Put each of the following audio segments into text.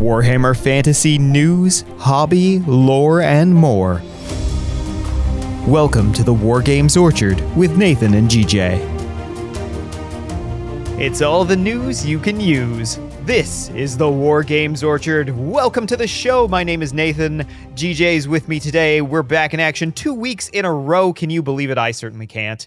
Warhammer Fantasy news, hobby, lore, and more. Welcome to the War Games Orchard with Nathan and GJ. It's all the news you can use. This is the War Games Orchard. Welcome to the show. My name is Nathan. GJ's with me today. We're back in action two weeks in a row. Can you believe it? I certainly can't.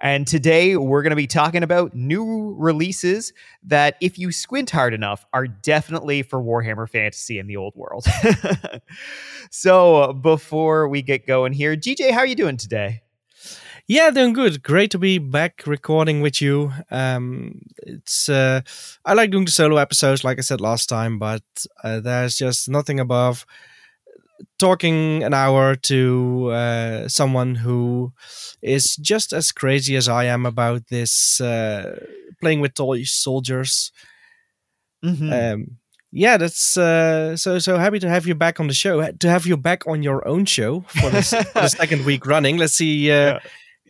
And today we're going to be talking about new releases that, if you squint hard enough, are definitely for Warhammer Fantasy in the old world. so before we get going here, GJ, how are you doing today? Yeah, doing good. Great to be back recording with you. Um, it's uh, I like doing the solo episodes, like I said last time, but uh, there's just nothing above talking an hour to uh, someone who is just as crazy as I am about this uh, playing with toy soldiers. Mm-hmm. Um, yeah, that's uh, so so happy to have you back on the show. To have you back on your own show for, this, for the second week running. Let's see uh, yeah.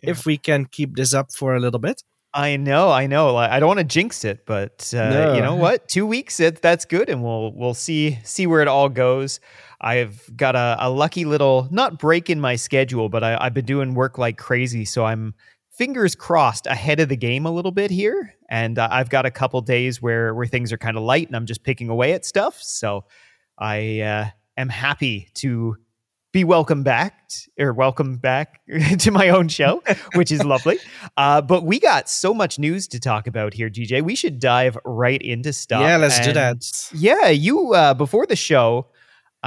Yeah. if we can keep this up for a little bit. I know, I know. I don't want to jinx it, but uh, no. you know what? Two weeks, it that's good, and we'll we'll see see where it all goes. I've got a, a lucky little not break in my schedule, but I, I've been doing work like crazy, so I'm fingers crossed ahead of the game a little bit here, and uh, I've got a couple days where where things are kind of light, and I'm just picking away at stuff. So I uh, am happy to be welcome back or welcome back to my own show, which is lovely. Uh, but we got so much news to talk about here, GJ. We should dive right into stuff. Yeah, let's and do that. Yeah, you uh, before the show,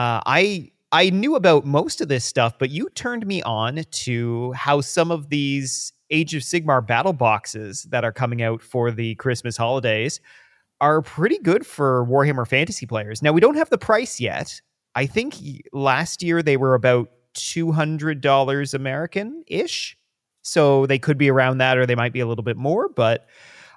uh, I I knew about most of this stuff, but you turned me on to how some of these Age of Sigmar battle boxes that are coming out for the Christmas holidays are pretty good for Warhammer Fantasy players. Now we don't have the price yet. I think last year they were about two hundred dollars American ish, so they could be around that, or they might be a little bit more. But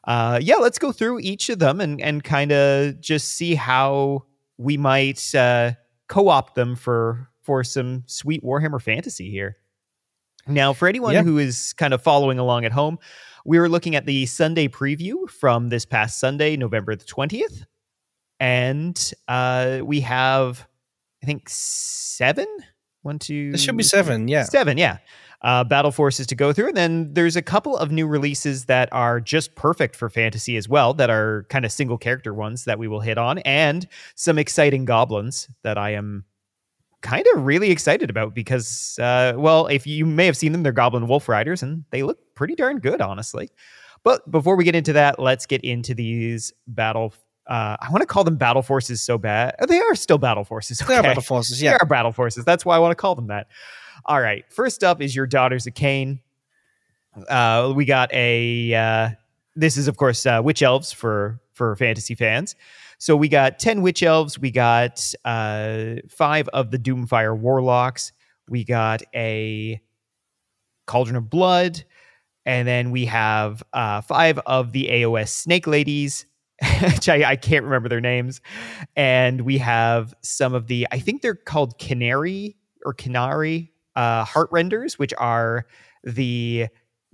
uh, yeah, let's go through each of them and and kind of just see how we might. Uh, co-opt them for for some sweet Warhammer fantasy here. Now, for anyone who is kind of following along at home, we were looking at the Sunday preview from this past Sunday, November the 20th. And uh, we have, I think, seven. One, two. There should be seven, yeah. Seven, yeah. Uh, battle forces to go through. And then there's a couple of new releases that are just perfect for fantasy as well, that are kind of single character ones that we will hit on, and some exciting goblins that I am kind of really excited about because, uh, well, if you may have seen them, they're Goblin Wolf Riders, and they look pretty darn good, honestly. But before we get into that, let's get into these battle. Uh, I want to call them battle forces so bad. They are still battle forces. Okay? They are battle forces. Yeah, they are battle forces. That's why I want to call them that. All right. First up is your Daughters of Khaine. Uh, we got a. Uh, this is of course uh, witch elves for for fantasy fans. So we got ten witch elves. We got uh, five of the Doomfire warlocks. We got a Cauldron of Blood, and then we have uh, five of the AOS Snake Ladies. which I, I, can't remember their names. And we have some of the, I think they're called Khinerai or Khinerai uh, Heartrenders, which are the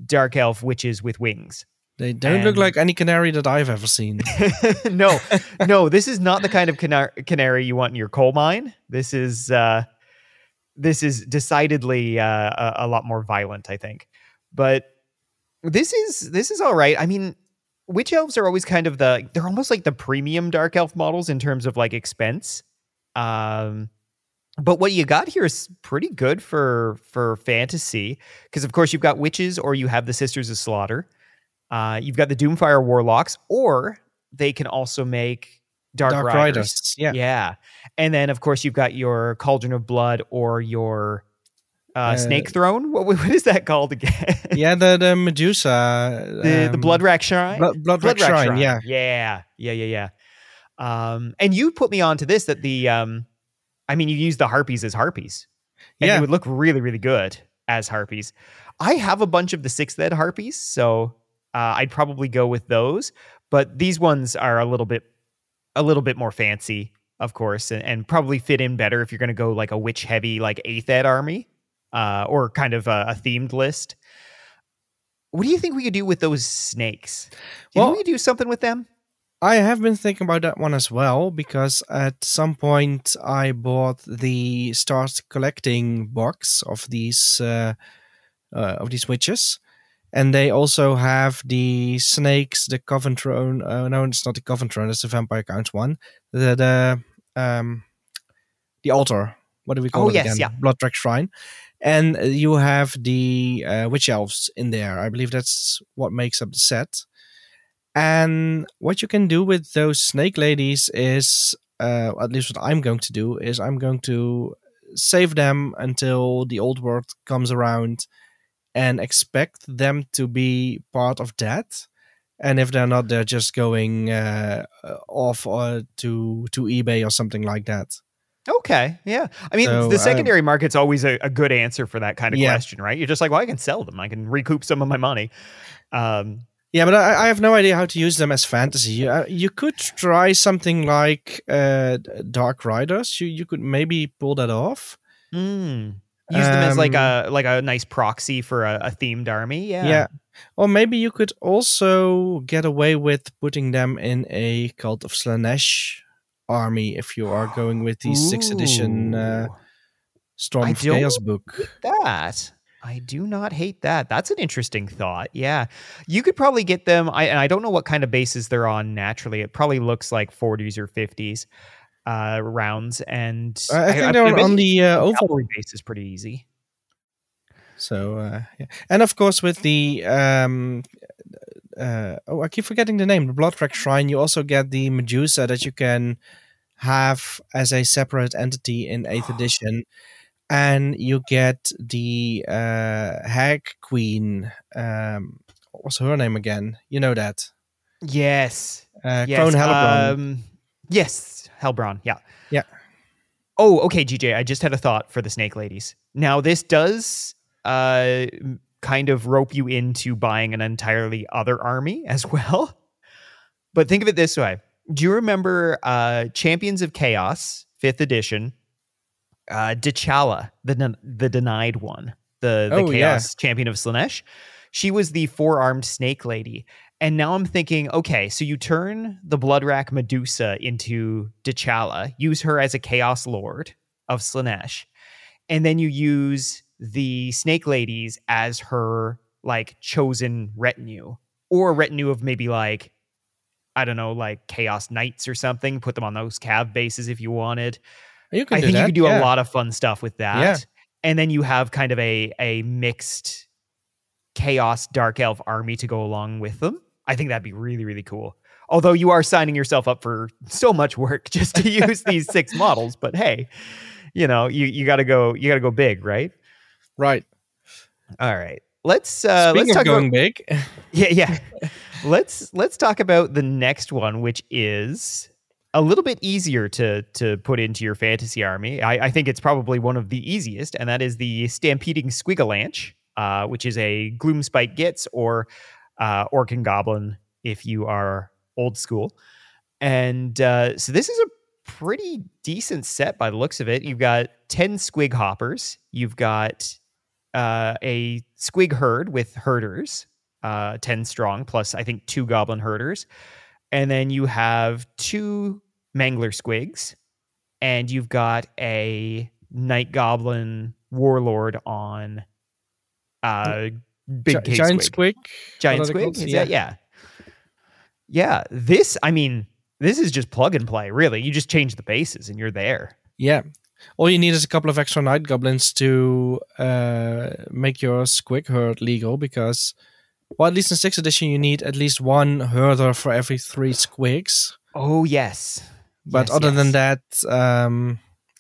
dark elf witches with wings. They don't and... look like any canary that I've ever seen. no, no, this is not the kind of canary you want in your coal mine. This is uh, this is decidedly uh, a, a lot more violent, I think. But this is this is all right. I mean, witch elves are always kind of the they're almost like the premium dark elf models in terms of like expense. Um, but what you got here is pretty good for for fantasy because of course you've got witches or you have the sisters of slaughter. Uh, you've got the doomfire warlocks or they can also make dark, dark riders. riders. yeah. Yeah. And then of course you've got your cauldron of blood or your uh, uh, snake throne. What, what is that called again? Yeah the, the medusa the, um, the Bloodwrack shrine? Blood, blood, blood rack, rack shrine, shrine, yeah. Yeah yeah yeah. Yeah um, and you put me on to this that the um, I mean, you use the harpies as harpies. And yeah. it would look really, really good as harpies. I have a bunch of the sixth ed harpies, so uh, I'd probably go with those. But these ones are a little bit, a little bit more fancy, of course, and, and probably fit in better if you're going to go like a witch heavy, like eighth ed army, uh, or kind of a, a, themed list. What do you think we could do with those snakes? Do well, we do something with them? I have been thinking about that one as well because at some point I bought the start collecting box of these uh, uh, of these witches, and they also have the snakes, the coven throne. Uh, no, it's not the coven throne. It's the vampire counts one. The the um the altar. What do we call Oh, it yes, again? yeah. Bloodwrack Shrine. And you have the uh, witch elves in there. I believe that's what makes up the set. And what you can do with those snake ladies is, uh, at least what I'm going to do, is I'm going to save them until the old world comes around and expect them to be part of that. And if they're not, they're just going uh, off uh, to to eBay or something like that. Okay, yeah. I mean, So, the um, secondary market's always a, a good answer for that kind of Yeah. question, right? You're just like, well, I can sell them. I can recoup some of my money. Um, Yeah, but I, I have no idea how to use them as fantasy. Uh, you could try something like uh, Dark Riders. You you could maybe pull that off. mm, use them as like Um, a like a nice proxy for a, a themed army. Yeah. Yeah. Or maybe you could also get away with putting them in a Cult of Slaanesh army if you are going with the sixth edition uh, Storm I of Chaos book. that. I do not hate that. That's an interesting thought. Yeah. You could probably get them. I, and I don't know what kind of bases they're on naturally. It probably looks like 40s or 50s uh, rounds. And I, I think I they're on, on the uh, oval. base is pretty easy. So uh, yeah. and of course with the um, uh, oh I keep forgetting the name the Bloodwrack Shrine you also get the Medusa that you can have as a separate entity in eighth edition, and you get the uh, Hag Queen. Um, what's her name again? You know that Yes. uh, yes. Crone. Um, yes. Hellebron. Yeah. Yeah. Oh, okay, GJ. I just had a thought for the Snake Ladies. Now, this does uh, kind of rope you into buying an entirely other army as well. But think of it this way Do you remember uh, Champions of Chaos, fifth edition? Uh, Dechala, the, the denied one, the, the Oh, yeah. Chaos champion of Slaanesh. She was the four armed snake lady. And now I'm thinking, okay, so you turn the Bloodwrack Medusa into Dechala, use her as a Chaos Lord of Slaanesh, and then you use the Snake Ladies as her like chosen retinue, or a retinue of maybe like I don't know, like Chaos Knights or something. Put them on those cav bases if you wanted. You can I think that. you could do yeah. a lot of fun stuff with that. Yeah. And then you have kind of a a mixed chaos dark elf army to go along with them. I think that'd be really, really cool. Although you are signing yourself up for so much work just to use these six models, but hey, you know, you, you gotta go you gotta go big, right? Right. All right. Let's uh Speaking let's talk going about big, yeah, yeah. let's let's talk about the next one, which is a little bit easier to to put into your fantasy army. I, I think it's probably one of the easiest, and that is the Stampeding Squigalanche, uh, which is a Gloomspite Gits or uh, Orc and Goblin if you are old school. And uh, so this is a pretty decent set by the looks of it. You've got 10 Squig Hoppers. You've got uh, a Squig Herd with herders, uh, 10 strong, plus I think two Goblin Herders. And then you have two Mangler Squigs. And you've got a Night Goblin Warlord on uh, Big Gi- Cave giant Squig. Giant squig? Is that yeah. Yeah. This, I mean, this is just plug and play, really. You just change the bases and you're there. Yeah. All you need is a couple of extra night goblins to uh, make your squig herd legal because, well, at least in 6th edition, you need at least one herder for every three squigs. Oh yes. But Yes, other than that, um,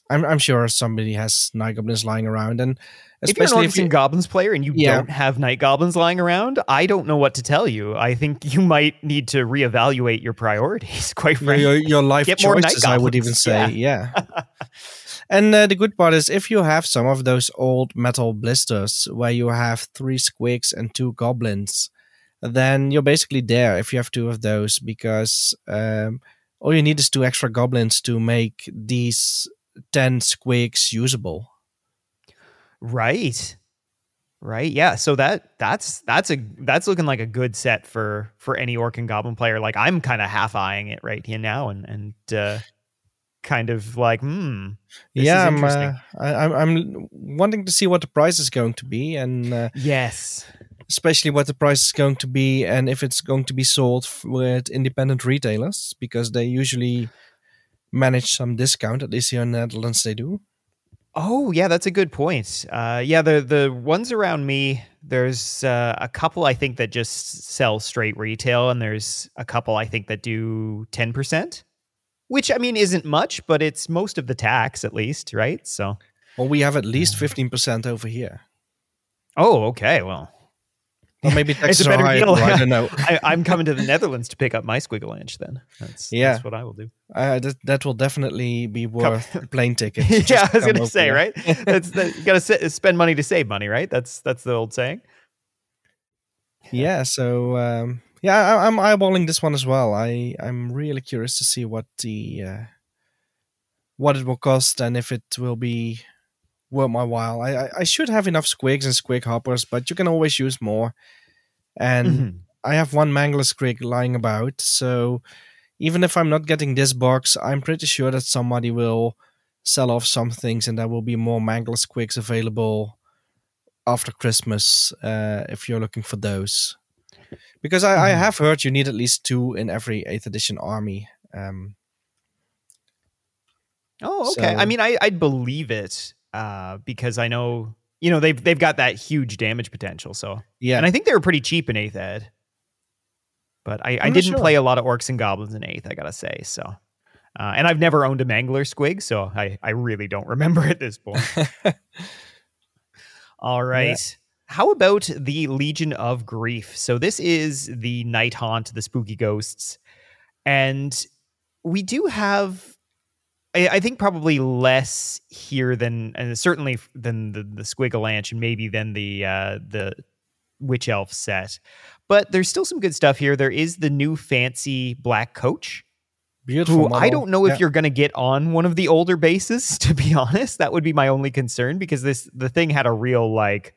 I'm, I'm sure somebody has night goblins lying around. And especially if you're an if you, Goblins player and you Yeah. don't have Night Goblins lying around, I don't know what to tell you. I think you might need to reevaluate your priorities, quite frankly. your, your life Get choices, I would even say. Yeah. and uh, the good part is if you have some of those old metal blisters where you have three squigs and two goblins, then you're basically there if you have two of those because um, all you need is two extra goblins to make these 10 squigs usable. Right. Right. Yeah. So that that's that's a that's looking like a good set for for any orc and goblin player. Like I'm kind of half eyeing it right here now, and and uh, kind of like, hmm. yeah, I'm, uh, I, am I'm wanting to see what the price is going to be, and uh, yes, especially what the price is going to be, and if it's going to be sold with independent retailers because they usually manage some discount. At least here in the Netherlands, they do. Oh yeah, that's a good point. Uh, yeah, the the ones around me, there's uh, a couple I think that just sell straight retail, and there's a couple I think that do ten percent, which I mean isn't much, but it's most of the tax at least, right? So, well, we have at least fifteen percent over here. Oh, okay. Well, or maybe taxes are higher. I don't know. I, am coming to the Netherlands to pick up my squiggle inch. Then that's yeah, that's what I will do. Uh, that, that will definitely be worth the plane ticket. yeah, I was going to say here. right. That's that, you got to spend money to save money, right? That's that's the old saying. Yeah. So um, yeah, I, am eyeballing this one as well. I I'm really curious to see what the uh, what it will cost and if it will be worth my while. I, I should have enough squigs and squig hoppers, but you can always use more. And mm-hmm. I have one mangler squig lying about, so even if I'm not getting this box, I'm pretty sure that somebody will sell off some things, and there will be more mangler squigs available after Christmas uh, if you're looking for those. Because I, mm-hmm. I, have heard you need at least two in every 8th edition army. Um, oh, okay. So, I mean, I, I'd believe it uh, because I know you know they've they've got that huge damage potential. So yeah, and I think they were pretty cheap in eighth ed. But I, I didn't sure. play a lot of orcs and goblins in eighth. I gotta say so. Uh, and I've never owned a mangler squig, so I, I really don't remember at this point. All right. Yeah. How about the Legion of Grief? So this is the night haunt, the spooky ghosts, and we do have I, I, think probably less here than, and certainly than the the Squigalanche, and maybe than the uh, the Witch Elf set. But there's still some good stuff here. There is the new fancy black coach. Beautiful. Who I don't know yeah. if you're going to get on one of the older bases. To be honest, that would be my only concern because this the thing had a real like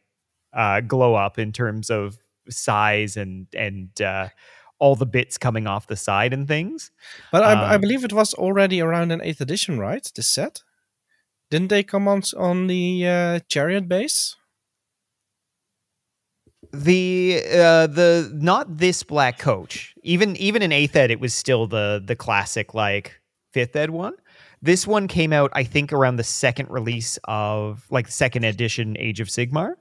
uh, glow up in terms of size and and uh, all the bits coming off the side and things. But I, um, I believe it was already around an eighth edition, right? This set didn't they come on on the uh, chariot base? The uh, the not this black coach. Even even in eighth ed, it was still the the classic like fifth ed one. This one came out, I think, around the second release of like second edition Age of Sigmar.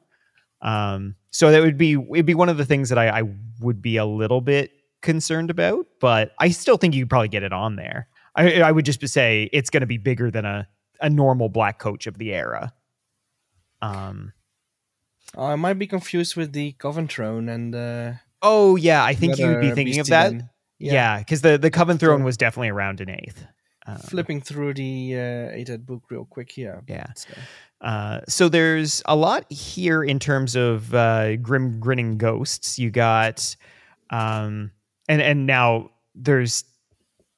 Um, so that would be it'd be one of the things that I, I would be a little bit concerned about, but I still think you could probably get it on there. I, I would just say it's going to be bigger than a, a normal black coach of the era. Um, I might be confused with the Coven Throne and. Uh, oh yeah, I think you would be thinking of that. Yeah, because yeah, the the Coven Throne was definitely around an eighth. Um, Flipping through the uh, eighth book real quick here. Yeah. So. Uh, so there's a lot here in terms of uh, grim grinning ghosts. You got um, and and now there's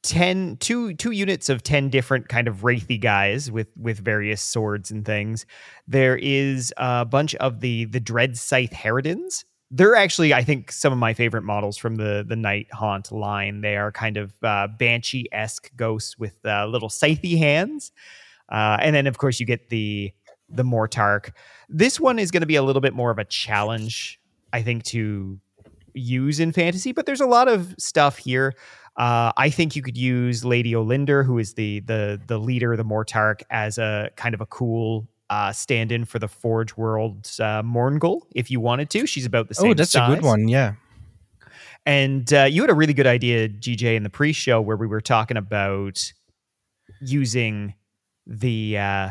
10 two two units of 10 different kind of wraithy guys with with various swords and things there is a bunch of the the dread scythe Harridans they're actually i think some of my favorite models from the the night haunt line. They are kind of uh, banshee-esque ghosts with uh, little scythy hands. Uh, and then of course you get the the mortarch this one is going to be a little bit more of a challenge i think to use in fantasy, but there's a lot of stuff here. Uh, I think you could use Lady Olynder, who is the the the leader of the Mortarch, as a kind of a cool uh, stand-in for the Forge World's uh, Mourngul, if you wanted to. She's about the oh, same. Oh, that's size. a good one. Yeah. And uh, you had a really good idea, GJ, in the pre-show where we were talking about using the uh,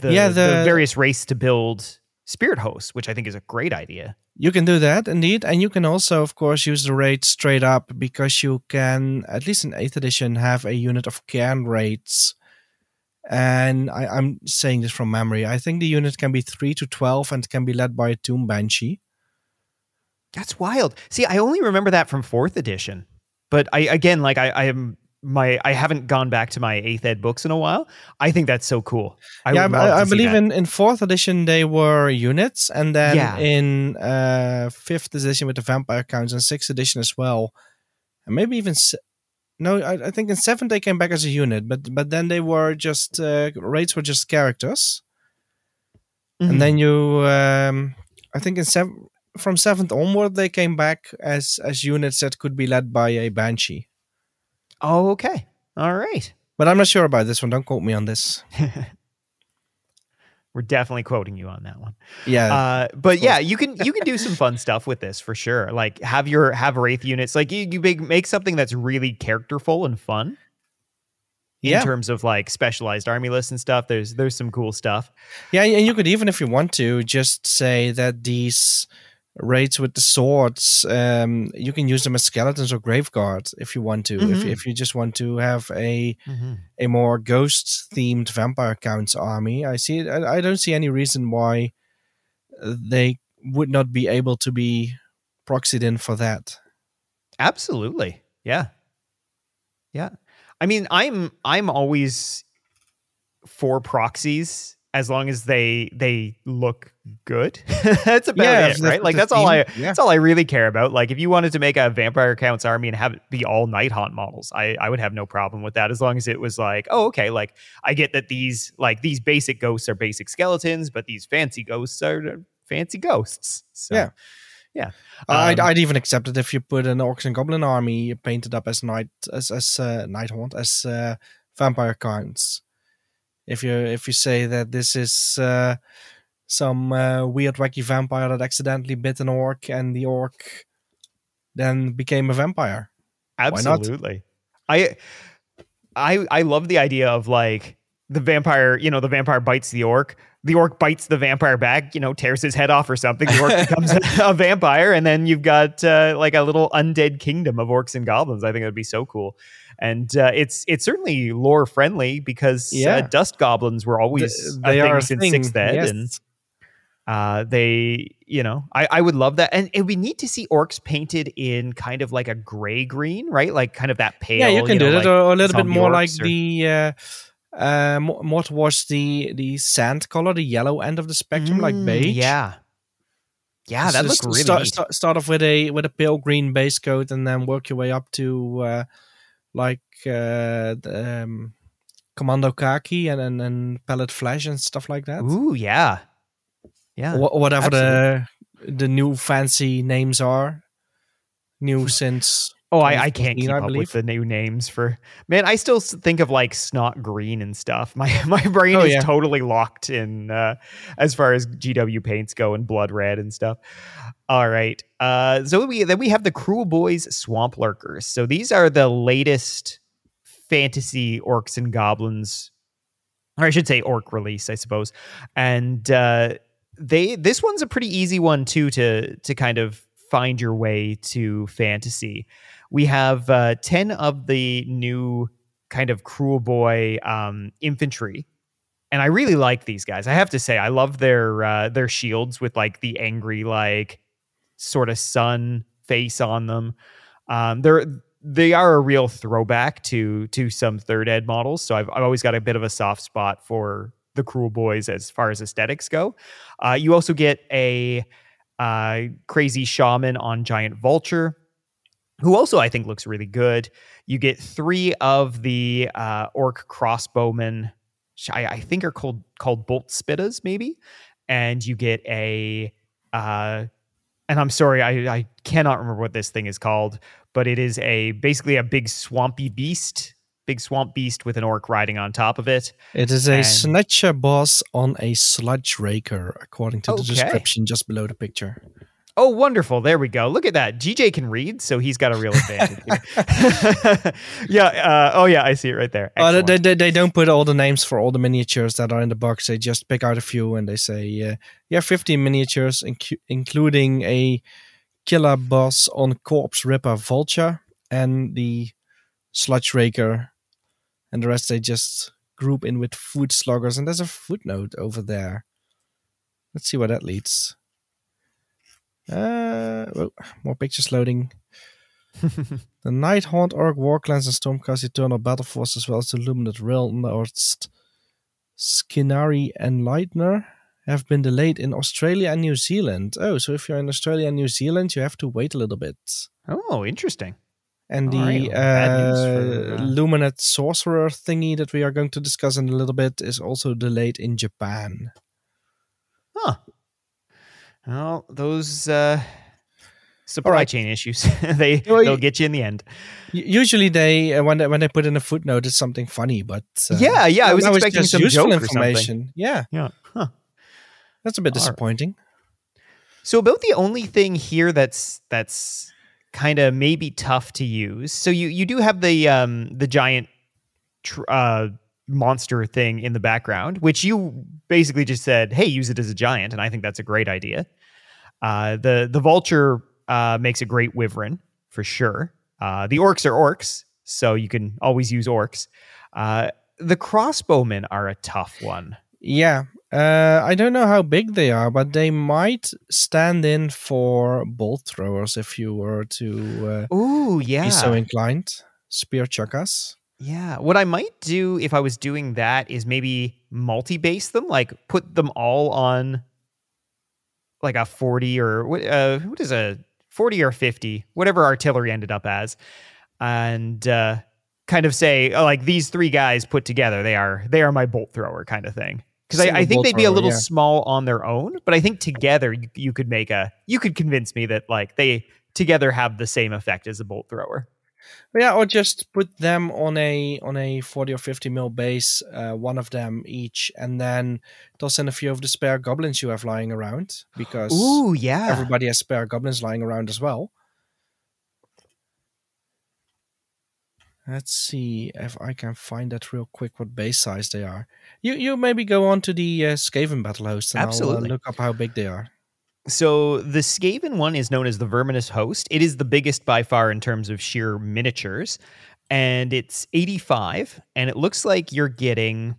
the, yeah, the, the various wraiths to build spirit hosts, which I think is a great idea. You can do that indeed, and you can also, of course, use the wraith straight up because you can, at least in eighth edition, have a unit of cairn wraiths. And I, am saying this from memory. I think the unit can be three to twelve and can be led by a tomb banshee. That's wild. See, I only remember that from fourth edition, but I again, like I, I am my I haven't gone back to my eighth ed books in a while. I think that's so cool. I yeah, I, I believe that. in, in fourth edition they were units, and then Yeah. in uh, fifth edition with the vampire counts, and sixth edition as well, and maybe even no, I, I think in seventh they came back as a unit, but but then they were just uh, wraiths were just characters, Mhm. and then you, um, I think in seven from seventh onward they came back as as units that could be led by a banshee. oh, okay, all right. But I'm not sure about this one. Don't quote me on this. We're definitely quoting you on that one. Yeah, Uh, but yeah, you can you can do some fun stuff with this for sure. Like have your have wraith units. Like you, you make, make something that's really characterful and fun. yeah. In terms of like specialized army lists and stuff, there's there's some cool stuff. Yeah, and you could even, if you want to, just say that these wraiths with the swords, um, you can use them as skeletons or grave guards if you want to. If, Mhm. if you just want to have a a more ghost themed vampire counts army, I see. I, I don't see any reason why they would not be able to be proxied in for that. Absolutely. Yeah. Yeah. I mean, I'm I'm always for proxies as long as they they look good. that's about Yeah, it, that's right? what Like that's all I yeah. that's all I really care about. Like if you wanted to make a vampire counts army and have it be all night haunt models, I I would have no problem with that as long as it was like, oh okay, like I get that these like these basic ghosts are basic skeletons, but these fancy ghosts are fancy ghosts. So, Yeah. Yeah. I'd, Um, I'd even accept it if you put an orcs and goblin army painted up as night as as uh, night haunt as uh, vampire counts. If you if you say that this is uh, some uh, weird wacky vampire that accidentally bit an orc and the orc then became a vampire. Absolutely. I I I love the idea of like the vampire, you know, the vampire bites the orc. The orc bites the vampire back, you know, tears his head off or something. The orc becomes a, a vampire, and then you've got uh, like a little undead kingdom of orcs and goblins. I think that'd be so cool, and uh, it's it's certainly lore friendly because uh, dust goblins were always Th- a they thing are a since thing, sixth ed, yes. and uh, they, you know, I, I would love that. And it would be neat to see orcs painted in kind of like a gray green, right? Like kind of that pale. yeah, you can know, do that, like- or a little bit more like or- the uh, uh, more, towards the the sand color, the yellow end of the spectrum, like Mm, beige. Yeah. Yeah, that So looks really start, neat. start, start off with a with a pale green base coat and then work your way up to uh, like uh, the, um, commando khaki and, and and pellet flash and stuff like that Ooh, yeah. Yeah. Wha- whatever the the new fancy names are new since Oh, I, I can't keep I up with the new names for man. I still think of like snot green and stuff. My my brain Oh, is yeah. totally locked in uh, as far as GW paints go and blood red and stuff. All right, uh, so we then we have the Cruel Boys Swamp Lurkers. So these are the latest fantasy orcs and goblins, or I should say orc release, I suppose. And uh, they this one's a pretty easy one too to to kind of find your way to fantasy we have uh, 10 of the new kind of cruel boy um, infantry. And i really like these guys. I have to say i love their uh, their shields with like the angry like sort of sun face on them. Um, they're they are a real throwback to to some third ed models. So i've, I've always got a bit of a soft spot for the cruel boys as far as aesthetics go. Uh, you also get a uh, crazy shaman on giant vulture who also I think looks really good. You get three of the uh, orc crossbowmen, which I, I think are called called bolt spittas, maybe, and you get a. Uh, and I'm sorry, I, I cannot remember what this thing is called, but it is a basically a big swampy beast, big swamp beast with an orc riding on top of it. it is a And- Snatchaboss on a sludge raker according to the description just below the picture Oh, wonderful. There we go. Look at that. GJ can read, so he's got a real advantage. yeah. Uh, oh, yeah. I see it right there. Oh, they, they, they- don't put all the names for all the miniatures that are in the box. They just pick out a few and they say, uh, yeah, 15 miniatures, incu- including a Killaboss on Corpse-rippa Vulture and the Sludge Raker. And the rest they just group in with food sluggers. And there's a footnote over there. Let's see where that leads. Uh, oh, more pictures loading. the Nighthaunt, Orc Warclans, and Stormcast Eternal Battle Force, as well as the Lumineth Realm-Lord Scinari Enlightener, have been delayed in Australia and New Zealand. Oh, so if you're in Australia and New Zealand, you have to wait a little bit. Oh, interesting. And All the right, well, bad news for, uh, uh, Lumineth Sorcerer thingy that we are going to discuss in a little bit is also delayed in Japan. Huh. Well, those uh, supply right. chain issues, they Well, they'll get you in the end. Usually, they uh, when they, when they put in a footnote, it's something funny. But uh, yeah, yeah. I was now it's expecting some useful joke or something. information. Yeah, Yeah. Huh. that's a bit All right. disappointing. So about the only thing here that's that's kind of maybe tough to use. So you you do have the um the giant tr- uh monster thing in the background, which you basically just said, "Hey, use it as a giant," and I think that's a great idea. Uh, the the vulture uh, makes a great wyvern for sure. Uh, the orcs are orcs, so you can always use orcs. Uh, the crossbowmen are a tough one. Yeah, uh, I don't know how big they are, but they might stand in for bolt throwers if you were to uh, Ooh, yeah. be so inclined. Spear chuckas. Yeah. What I might do if I was doing that is maybe multi base them, like put them all on like a 40 or uh, what is a 40 or 50, whatever artillery ended up as. And, uh, kind of say oh, like these three guys put together they are they are my bolt thrower kind of thing because I, I think they'd be a little yeah. small on their own but i think together you, you could make a you could convince me that like they together have the same effect as a bolt thrower Yeah, or just put them on a on a forty or fifty mil base, uh, one of them each, and then toss in a few of the spare goblins you have lying around because ooh yeah everybody has spare goblins lying around as well. Let's see if I can find that real quick. What base size they are? You you maybe go on to the uh, Skaven battle host and Absolutely. I'll uh, look up how big they are. So the Skaven one is known as the Verminous Host. It is the biggest by far in terms of sheer miniatures, and it's 85. And it looks like you're getting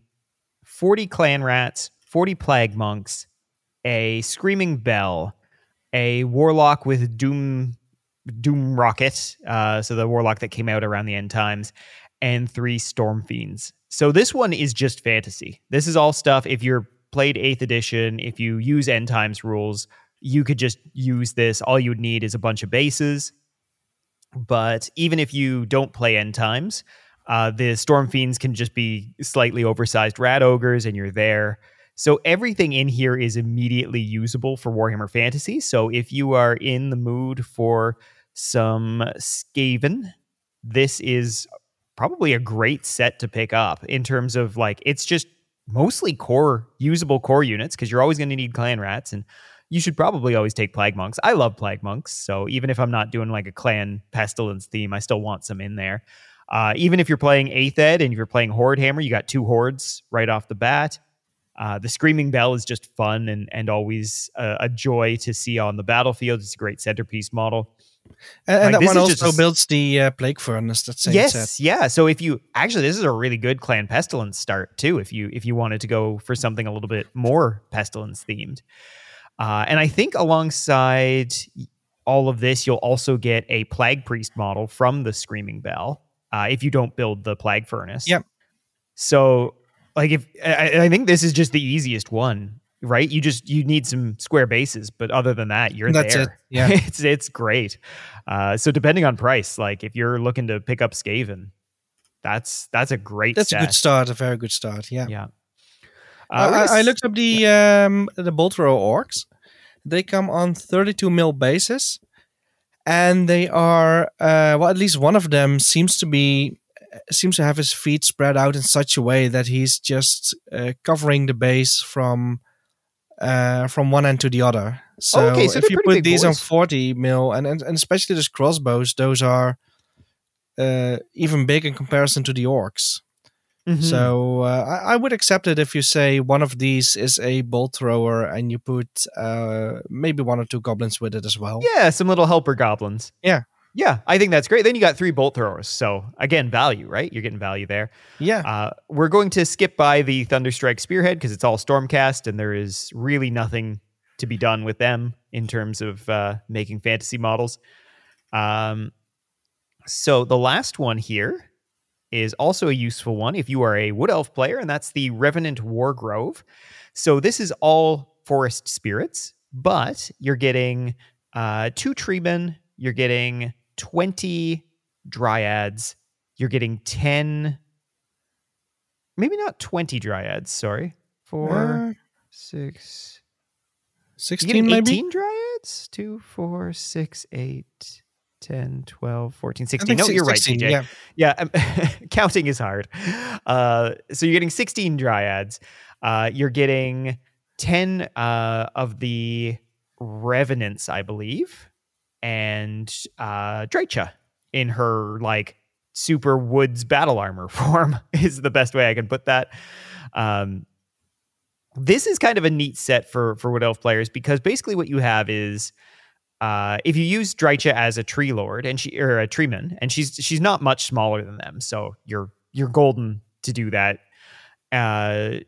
40 clan rats, 40 plague monks, a screaming bell, a warlock with doom doom rocket, uh, so the warlock that came out around the end times, and three storm fiends. So this one is just fantasy. This is all stuff. If you're played eighth edition, if you use end times rules, you could just use this. All you would need is a bunch of bases. But even if you don't play end times, uh, the storm fiends can just be slightly oversized rat ogres, and you're there. So everything in here is immediately usable for Warhammer Fantasy. So if you are in the mood for some Skaven, this is probably a great set to pick up in terms of like it's just mostly core usable core units because you're always going to need clan rats and you should probably always take plague monks. I love plague monks, so even if I'm not doing like a clan pestilence theme, I still want some in there. Uh, even if you're playing eighth ed and you're playing horde hammer, you got two hordes right off the bat. Uh, the screaming bell is just fun and and always a, a joy to see on the battlefield. It's a great centerpiece model. And, and Like, that one is just also builds the uh, plague furnace. That same yes, set. yeah. So if you actually, this is a really good clan pestilence start too. If you if you wanted to go for something a little bit more pestilence themed, uh, and I think alongside all of this, you'll also get a plague priest model from the screaming bell. Uh, if you don't build the plague furnace, Yep. So like if I, I think this is just the easiest one, right? You just you need some square bases, but other than that, you're That's there. it, yeah. it's it's great. Uh, so depending on price, like if you're looking to pick up Skaven, that's that's a great. That's a good start. A very good start. Yeah. Yeah. I, Uh, I- I looked up the um, the bolt row orcs. They come on 32 mil bases, and they are uh, well. At least one of them seems to be seems to have his feet spread out in such a way that he's just uh, covering the base from uh, from one end to the other. So, okay, so if you put these on 40 mil, and, and and especially those crossbows, those are uh, even big in comparison to the orcs. Mhm. So uh, I, I would accept it if you say one of these is a bolt thrower and you put uh, maybe one or two goblins with it as well. yeah, some little helper goblins. Yeah. Yeah, I think that's great. Then you got three bolt throwers. So again, value, right? You're getting value there. Yeah. Uh, we're going to skip by the Thunderstrike Spearhead because it's all Stormcast, and there is really nothing to be done with them in terms of uh, making fantasy models. Um, So the last one here is also a useful one if you are a Wood Elf player, and that's the Revenant Wargrove. So this is all forest spirits, but you're getting uh, two treemen, you're getting 20 dryads, you're getting 10, maybe not 20 dryads, sorry. Four, Uh, six, you're 16 getting maybe? 18 dryads? Two, four, six, eight, 10, 12, 14, 16. think No, six- you're right, 16, GJ. Yeah. Yeah, um, counting is hard. Uh, so you're getting 16 dryads. Uh, you're getting 10 uh, of the revenants, I believe, and uh, Drycha in her like super woods battle armor form is the best way I can put that. Um, this is kind of a neat set for for Wood Elf players because basically what you have is uh, if you use Drycha as a tree lord and she or a treeman, and she's she's not much smaller than them, so you're you're golden to do that. Uh,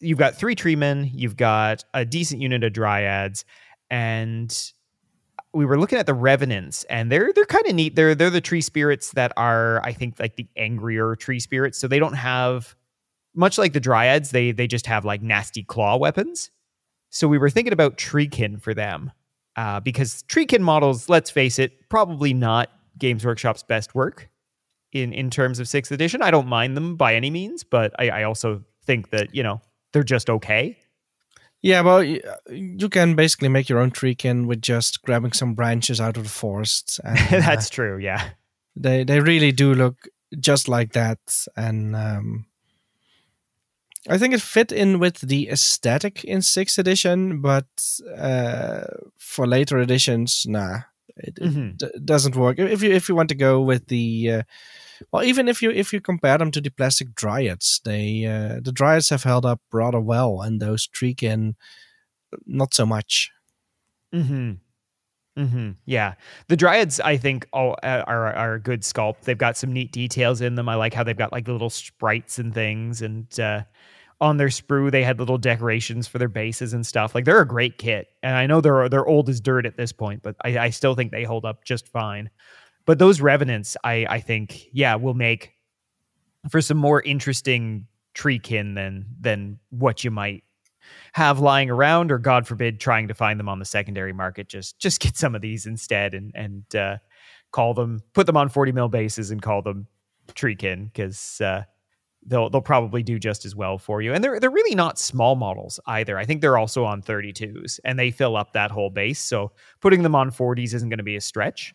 you've got three treemen, you've got a decent unit of dryads, and we were looking at the revenants, and they're they're kind of neat. They're they're the tree spirits that are, I think, like the angrier tree spirits. So they don't have much like the dryads. They they just have like nasty claw weapons. So we were thinking about treekin for them uh, because treekin models, let's face it, probably not Games Workshop's best work in in terms of sixth edition. I don't mind them by any means, but I, I also think that you know they're just okay. Yeah, well, you can basically make your own treekin with just grabbing some branches out of the forest. And, uh, That's true. Yeah. they they really do look just like that, and um, I think it fit in with the aesthetic in sixth edition, but uh, for later editions, nah, it, it Mhm. d- doesn't work. If you if you want to go with the uh, well, even if you if you compare them to the plastic dryads, they uh, the dryads have held up rather well, and those treekin not so much. Hmm. Hmm. Yeah. The dryads, I think, all uh, are are a good sculpt. They've got some neat details in them. I like how they've got like little sprites and things, and uh, on their sprue they had little decorations for their bases and stuff. Like they're a great kit, and I know they're they're old as dirt at this point, but I, I still think they hold up just fine. But those revenants, I I think, yeah, will make for some more interesting treekin than than what you might have lying around or god forbid trying to find them on the secondary market just just get some of these instead and and uh, call them put them on 40 mil bases and call them treekin because uh, they'll they'll probably do just as well for you. And they're they're really not small models either. I think they're also on 32s and they fill up that whole base. So putting them on 40s isn't going to be a stretch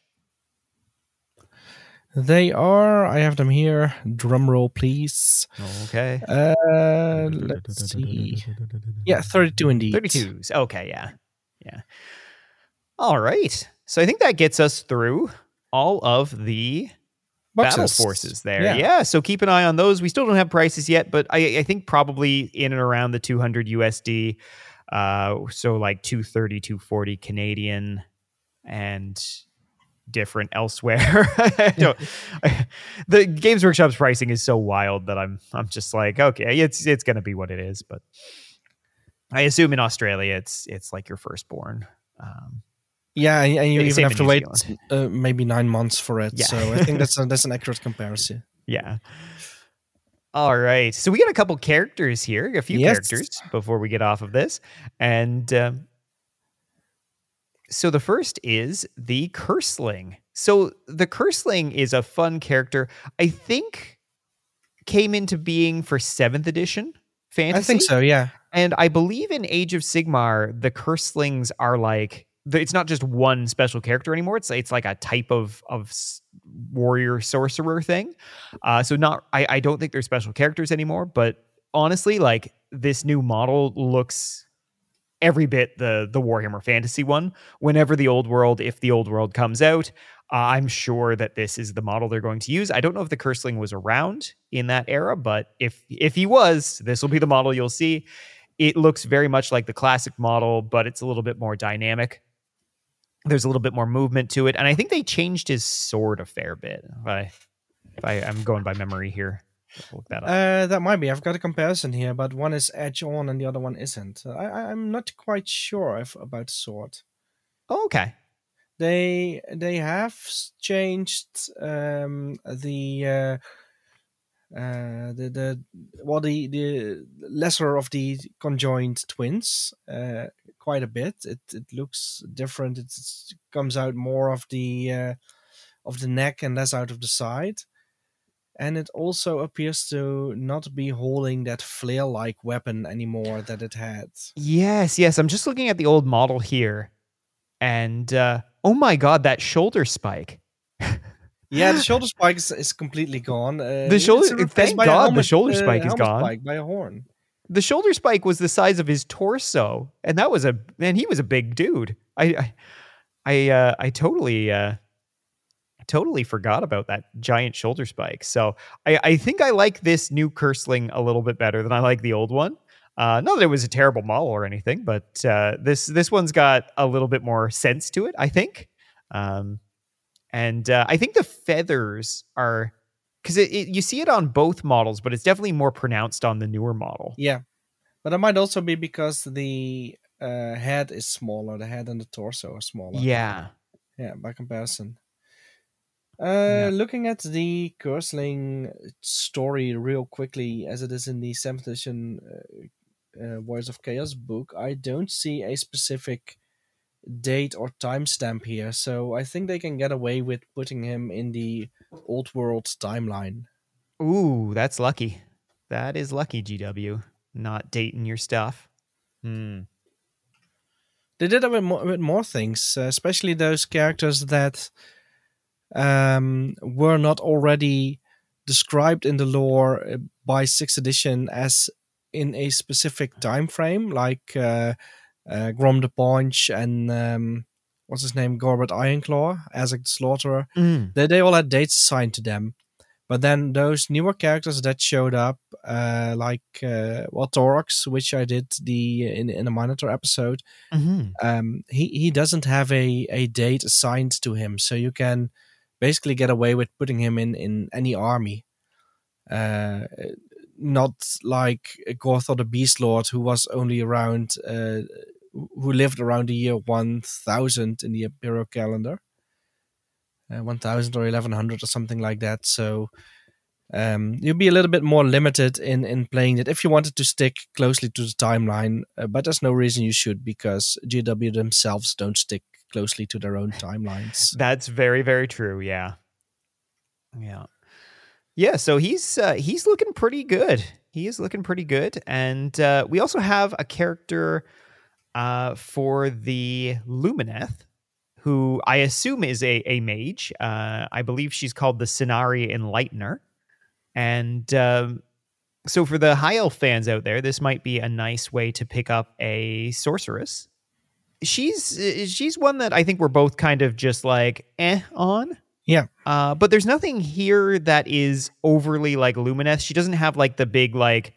They are. I have them here. Drum roll, please. okay Uh, let's see. Yeah, thirty-two indeed. 32s. Okay, yeah. Yeah. All right. So I think that gets us through all of the battle forces there. Yeah. Yeah. So keep an eye on those. We still don't have prices yet, but I, I think probably in and around the 200 USD. Uh, so like 230, 240 Canadian and different elsewhere. I the Games Workshop's pricing is so wild that I'm I'm just like, okay, it's it's gonna be what it is. But I assume in Australia it's it's like your firstborn. Um, Yeah, and and you even have to New wait uh, maybe nine months for it. Yeah. So I think that's a, that's an accurate comparison. Yeah. All right. So we got a couple characters here, a few Yes. characters before we get off of this. And um, so the first is the Curseling. So the Curseling is a fun character. I think came into being for seventh edition fantasy. I think so. Yeah. And I believe in Age of Sigmar, the Curselings are like it's not just one special character anymore. It's it's like a type of of warrior sorcerer thing. Uh, so not I, I don't think they're special characters anymore. But honestly, like this new model looks every bit the the Warhammer Fantasy one. Whenever the old world, if the old world comes out, uh, I'm sure that this is the model they're going to use. I don't know if the Curseling was around in that era, but if if he was, this will be the model you'll see. It looks very much like the classic model, but it's a little bit more dynamic. There's a little bit more movement to it, and I think they changed his sword a fair bit. If I, if I I'm going by memory here. Look that. Uh, that might be. I've got a comparison here, but one is edge on and the other one isn't. I, I'm not quite sure if, about sword. Oh, okay. they they have changed um, the uh, uh, the the well the the lesser of the conjoined twins uh, quite a bit. It it looks different. It comes out more of the uh, of the neck and less out of the side. And it also appears to not be holding that flail-like weapon anymore that it had. Yes, yes. I'm just looking at the old model here, and uh, oh my god, that shoulder spike. Yeah, the shoulder spike is, is completely gone. Uh, The shoulder- thank God the shoulder uh, spike is gone. Spike by a horn. The shoulder spike was the size of his torso, and that was a man. He was a big dude. I, I, I, uh, I totally, uh, totally forgot about that giant shoulder spike. So I, I think I like this new Curseling a little bit better than I like the old one. Uh, not that it was a terrible model or anything, but uh, this this one's got a little bit more sense to it. I think, um, and uh, I think the feathers are because you see it on both models, but it's definitely more pronounced on the newer model. Yeah, but it might also be because the uh, head is smaller. The head and the torso are smaller. Yeah. yeah, by comparison. Uh, Yeah. Looking at the Curseling story real quickly, as it is in the seventh edition uh, uh, Voice of Chaos book, I don't see a specific date or timestamp here. So I think they can get away with putting him in the old world timeline. Ooh, that's lucky. That is lucky, GW. Not dating your stuff. Hmm. They did it with more, with more things, uh, especially those characters that um, were not already described in the lore uh, by sixth edition as in a specific time frame, like uh, uh, Grom the Paunch and um, what's his name, Gorbad Ironclaw, Azhag the Slaughterer. Mm. They they all had dates assigned to them. But then those newer characters that showed up, uh, like uh, well Taurox, which I did the in in a Minotaur episode, hmm um, he he doesn't have a a date assigned to him, so you can basically get away with putting him in in any army. Uh, not like Gorthor the Beast Lord, who was only around, uh, who lived around the year one thousand in the imperial calendar, uh, one thousand or eleven hundred or something like that. So. Um, you'll be a little bit more limited in, in playing it if you wanted to stick closely to the timeline, uh, but there's no reason you should because GW themselves don't stick closely to their own timelines. That's very, very true. Yeah. Yeah. Yeah. So he's uh, he's looking pretty good. He is looking pretty good, and uh, we also have a character uh, for the Lumineth, who I assume is a a mage. Uh, I believe she's called the Scinari Enlightener, and um, so for the high elf fans out there, this might be a nice way to pick up a sorceress. She's uh, she's one that I think we're both kind of just like eh on. Yeah. Uh, but there's nothing here that is overly like Lumineth. She doesn't have like the big like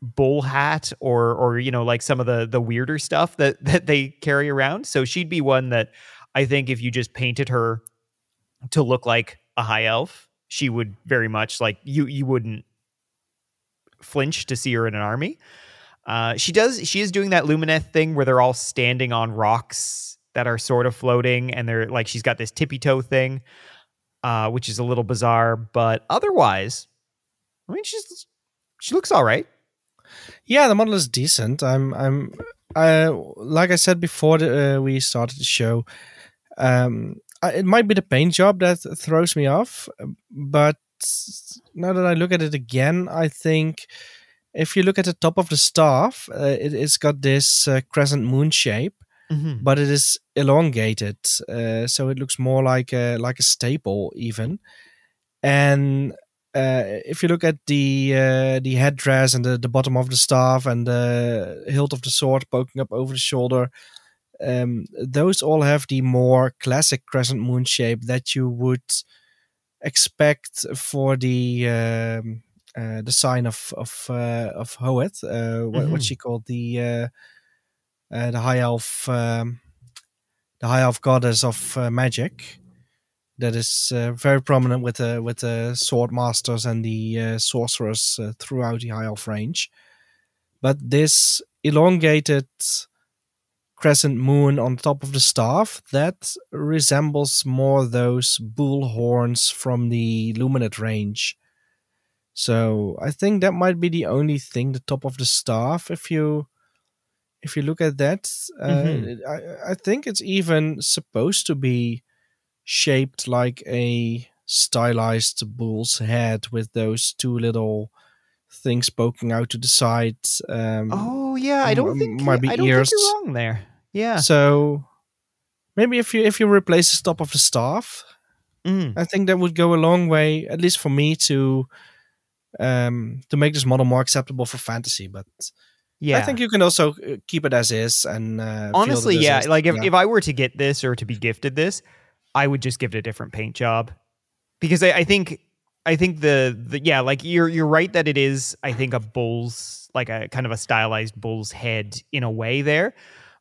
bull hat or or you know like some of the the weirder stuff that that they carry around. So she'd be one that I think if you just painted her to look like a high elf, she would very much like you you wouldn't flinch to see her in an army. Uh, she does. She is doing that Lumineth thing where they're all standing on rocks that are sort of floating, and they're like she's got this tippy toe thing, uh, which is a little bizarre. But otherwise, I mean, she's she looks all right. Yeah, the model is decent. I'm, I'm, uh, like I said before the, uh, we started the show, um, I, it might be the paint job that throws me off, but now that I look at it again, I think if you look at the top of the staff, uh, it, it's got this uh, crescent moon shape, Mm-hmm. but it is elongated, uh, so it looks more like a like a staple even. And uh, if you look at the uh, the headdress and the, the bottom of the staff and the hilt of the sword poking up over the shoulder, um, those all have the more classic crescent moon shape that you would expect for the um, uh, the sign of of uh, of Hoeth, uh, what, Mhm. what she called the uh, uh, the high elf um, the high elf goddess of uh, magic that is uh, very prominent with the with the sword masters and the uh, sorcerers uh, throughout the high elf range. But this elongated crescent moon on top of the staff that resembles more those bull horns from the Lumineth range so i think that might be the only thing the top of the staff if you if you look at that uh, Mhm. I, I think it's even supposed to be shaped like a stylized bull's head with those two little things poking out to the side um, Oh yeah, I don't think might be I don't ears. think you're wrong there. Yeah. So maybe if you if you replace the top of the staff, Mm. I think that would go a long way, at least for me to um to make this model more acceptable for fantasy. But Yeah. I think you can also uh, keep it as is and uh, honestly, yeah. is. Like if, Yeah. if I were to get this or to be gifted this, I would just give it a different paint job because I, I think I think the the yeah, like you're you're right that it is I think a bull's like a kind of a stylized bull's head in a way there.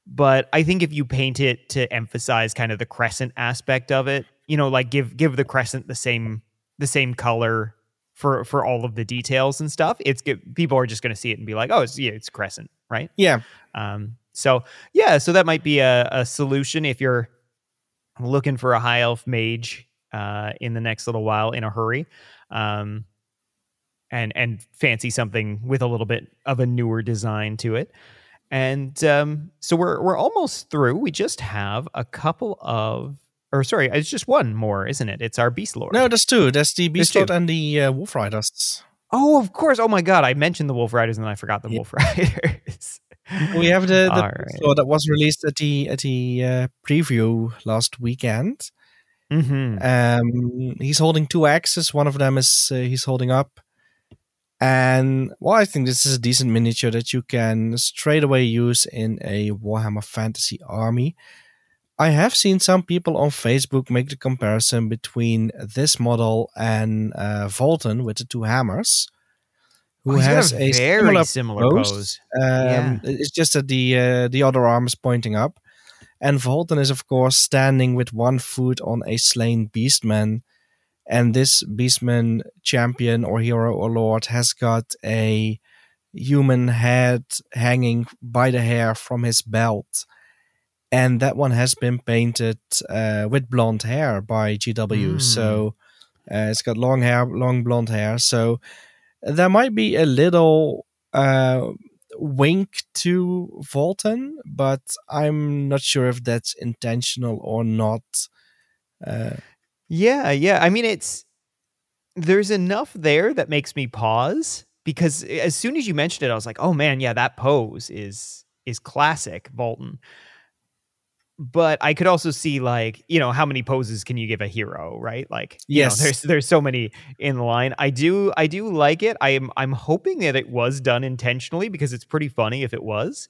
But I think if you paint it to emphasize kind of the crescent aspect of it, you know, like give give the crescent the same the same color for for all of the details and stuff, it's good. People are just going to see it and be like, oh, it's yeah, it's crescent, right? yeah, Um, so yeah, so that might be a, a solution if you're looking for a high elf mage uh, in the next little while in a hurry, um, and and fancy something with a little bit of a newer design to it. And um, so we're we're almost through. We just have a couple of, or sorry, it's just one more, isn't it? It's our beast lord. no, there's two. There's the There's Beast two. Lord and the uh, Wolf Riders. Oh, of course. Oh my god, I mentioned the Wolf Riders and then I forgot the Yeah. Wolf Riders. We have the, the right. Lord that was released at the at the uh, preview last weekend. hmm Um, he's holding two axes. One of them is uh, he's holding up, and well, I think this is a decent miniature that you can straight away use in a Warhammer Fantasy army. I have seen some people on Facebook make the comparison between this model and uh, Valten with the two hammers, who Oh, has a, very similar similar pose. pose. um, Yeah. It's just that the uh, the other arm is pointing up, and Valten is of course standing with one foot on a slain beastman, and this beastman champion or hero or lord has got a human head hanging by the hair from his belt, and that one has been painted uh, with blonde hair by GW. Mm. So uh, it's got long hair, long blonde hair. So there might be a little uh, wink to Valten, but I'm not sure if that's intentional or not. Uh, Yeah, yeah. I mean, it's there's enough there that makes me pause because as soon as you mentioned it, I was like, oh man, yeah, that pose is is classic Valten. But I could also see like, you know, how many poses can you give a hero, right? Like, you know, Yes. there's there's so many in the line. I do I do like it. I am I'm hoping that it was done intentionally because it's pretty funny if it was.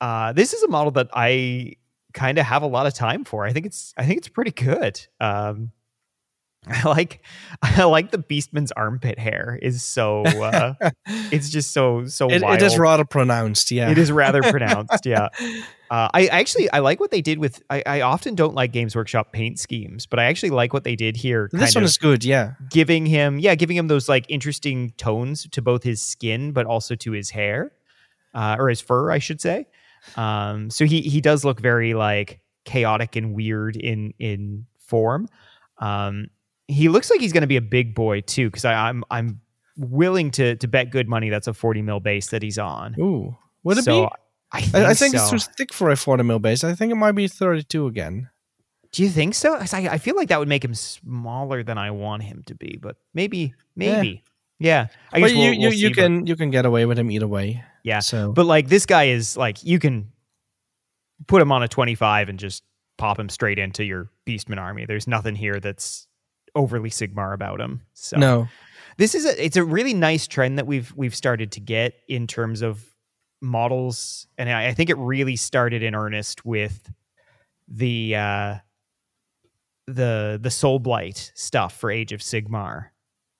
Uh this is a model that I kind of have a lot of time for. I think it's I think it's pretty good. Um I like I like the Beastman's armpit hair is so uh it's just so so it, wild. it is rather pronounced, yeah. It is rather pronounced, yeah. Uh, I actually I like what they did with. I, I often don't like Games Workshop paint schemes, but I actually like what they did here. This kind one of is good, yeah. giving him, yeah, giving him those like interesting tones to both his skin, but also to his hair, uh, or his fur, I should say. Um, so he he does look very like chaotic and weird in in form. Um, he looks like he's going to be a big boy too, because I'm I'm willing to to bet good money that's a 40 mil base that he's on. Ooh. Would it so be? I think, I, I think it's too thick for a 40 mil base. I think it might be 32 again. Do you think so? I, I feel like that would make him smaller than I want him to be, but maybe, maybe, yeah. I But guess you, we'll, you, we'll you see, but- can you can get away with him either way. Yeah. So But like this guy is like you can put him on a twenty-five and just pop him straight into your Beastman army. There's nothing here that's overly Sigmar about him. So no. this is a it's a really nice trend that we've we've started to get in terms of models, and I, I think it really started in earnest with the uh, the the Soul Blight stuff for Age of Sigmar,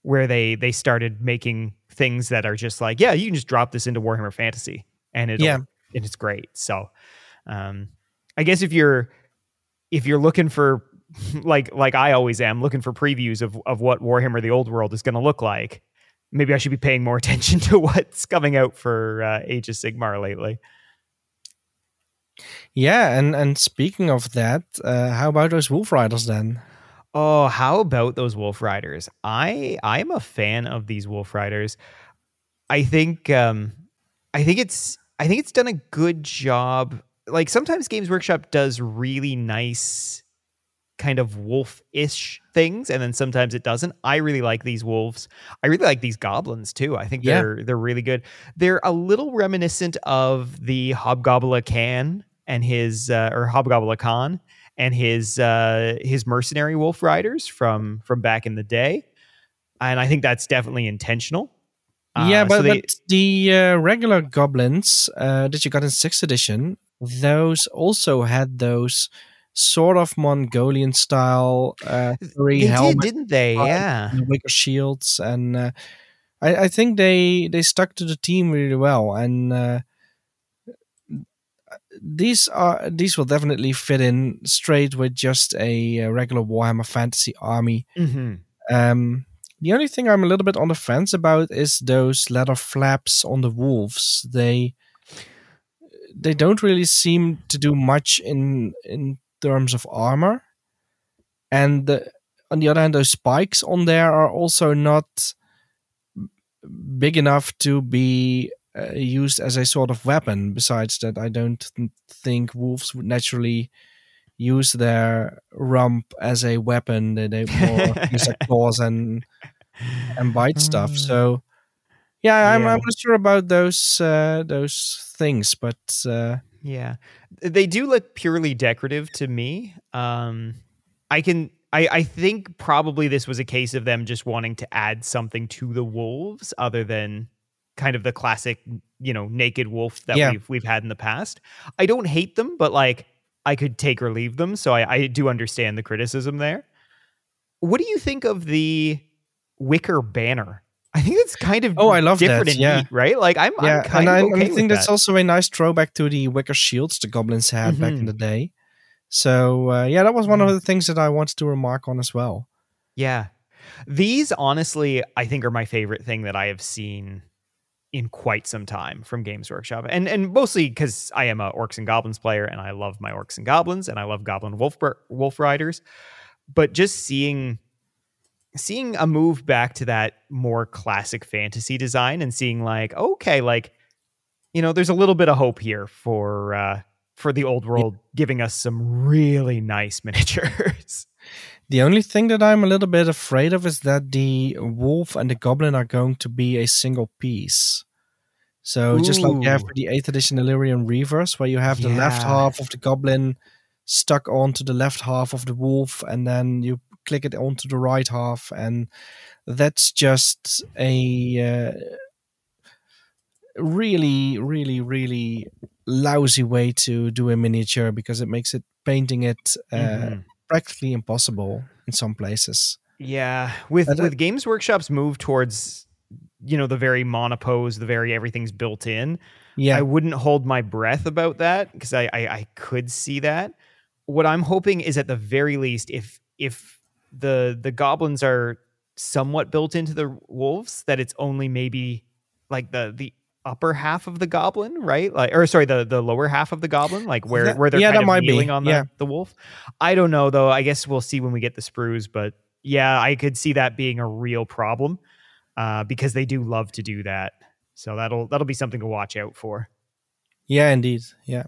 where they they started making things that are just like, yeah, you can just drop this into Warhammer Fantasy, and it Yeah. and it's great. So, um, I guess if you're if you're looking for like like I always am looking for previews of of what Warhammer the Old World is going to look like, maybe I should be paying more attention to what's coming out for uh, Age of Sigmar lately. Yeah, and and speaking of that, uh, how about those Wolf Riders then? Oh, how about those Wolf Riders? I I'm a fan of these Wolf Riders. I think um I think it's I think it's done a good job. Like sometimes Games Workshop does really nice kind of wolf-ish things and then sometimes it doesn't. I really like these wolves. I really like these goblins too. I think Yeah. they're they're really good. They're a little reminiscent of the Hobgoblin Khan and his uh, or Hobgoblin Khan and his uh his mercenary wolf riders from from back in the day. And I think that's definitely intentional. yeah, Uh, but, so they- but the uh, regular goblins uh, that you got in sixth edition, those also had those sort of Mongolian style uh, three they did, helmets didn't they? Yeah. wicker shields, and uh, I, I think they they stuck to the team really well. And uh, these are these will definitely fit in straight with just a, uh regular Warhammer Fantasy army. hmm Um, the only thing I'm a little bit on the fence about is those leather flaps on the wolves. They they don't really seem to do much in in terms of armor, and the, on the other hand, those spikes on there are also not big enough to be uh, used as a sort of weapon. Besides that, I don't th- think wolves would naturally use their rump as a weapon. They, they more use their claws and and bite stuff. So yeah, I'm, Yeah. I'm not sure about those uh, those things, but uh, Yeah. They do look purely decorative to me. Um I can I, I think probably this was a case of them just wanting to add something to the wolves other than kind of the classic, you know, naked wolf that Yeah. we've we've had in the past. I don't hate them, but like I could take or leave them, so I, I do understand the criticism there. What do you think of the wicker banner? I think it's kind of Oh, I love that, different and yeah. neat, right? Like I'm, yeah, I'm kind and I, of okay I think that's that. also a nice throwback to the wicker shields the goblins had back in Mhm. the day. So uh, yeah, that was one Yeah. of the things that I wanted to remark on as well. Yeah. These honestly, I think are my favorite thing that I have seen in quite some time from Games Workshop. And and mostly cuz I am a Orcs and Goblins player and I love my Orcs and Goblins and I love Goblin Wolf Wolf Riders. But just seeing seeing a move back to that more classic fantasy design and seeing like okay, like you know, there's a little bit of hope here for uh for the old world giving us some really nice miniatures. The only thing that I'm a little bit afraid of is that the wolf and the goblin are going to be a single piece. So just like you have for the 8th edition Ellyrian Reavers, where you have the left half of the goblin stuck onto the left half of the wolf, and then you click it onto the right half, and that's just a uh, really, really, really lousy way to do a miniature because it makes it painting it uh, Mhm. practically impossible in some places. Yeah, with But, uh, with Games Workshop's move towards you know the very monopose, the very everything's built in. Yeah, I wouldn't hold my breath about that because I, I I could see that. What I'm hoping is at the very least, if if the the goblins are somewhat built into the wolves, that it's only maybe like the the upper half of the goblin, right? Like, or sorry, the the lower half of the goblin, like where That- where they're yeah, kind of might be, kneeling on the yeah. the wolf. I don't know though. I guess we'll see when we get the sprues, but yeah, I could see that being a real problem uh, because they do love to do that. So that'll that'll be something to watch out for. yeah, indeed. Yeah.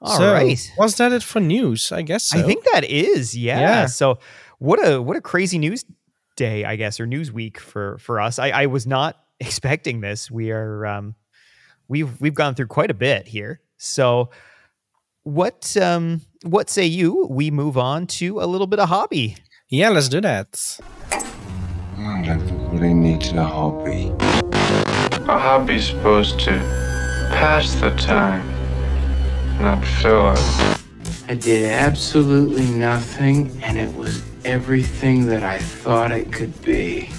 All so, right. Was that it for news? I guess so. I think that is, yeah. Yeah. So what a what a crazy news day, I guess, or news week for for us. I, I was not expecting this. We are um we've we've gone through quite a bit here. So what um what say you we move on to a little bit of hobby? Yeah, let's do that. Everybody needs a hobby. A hobby's supposed to pass the time, not fill it. I did absolutely nothing, and it was everything that I thought it could be.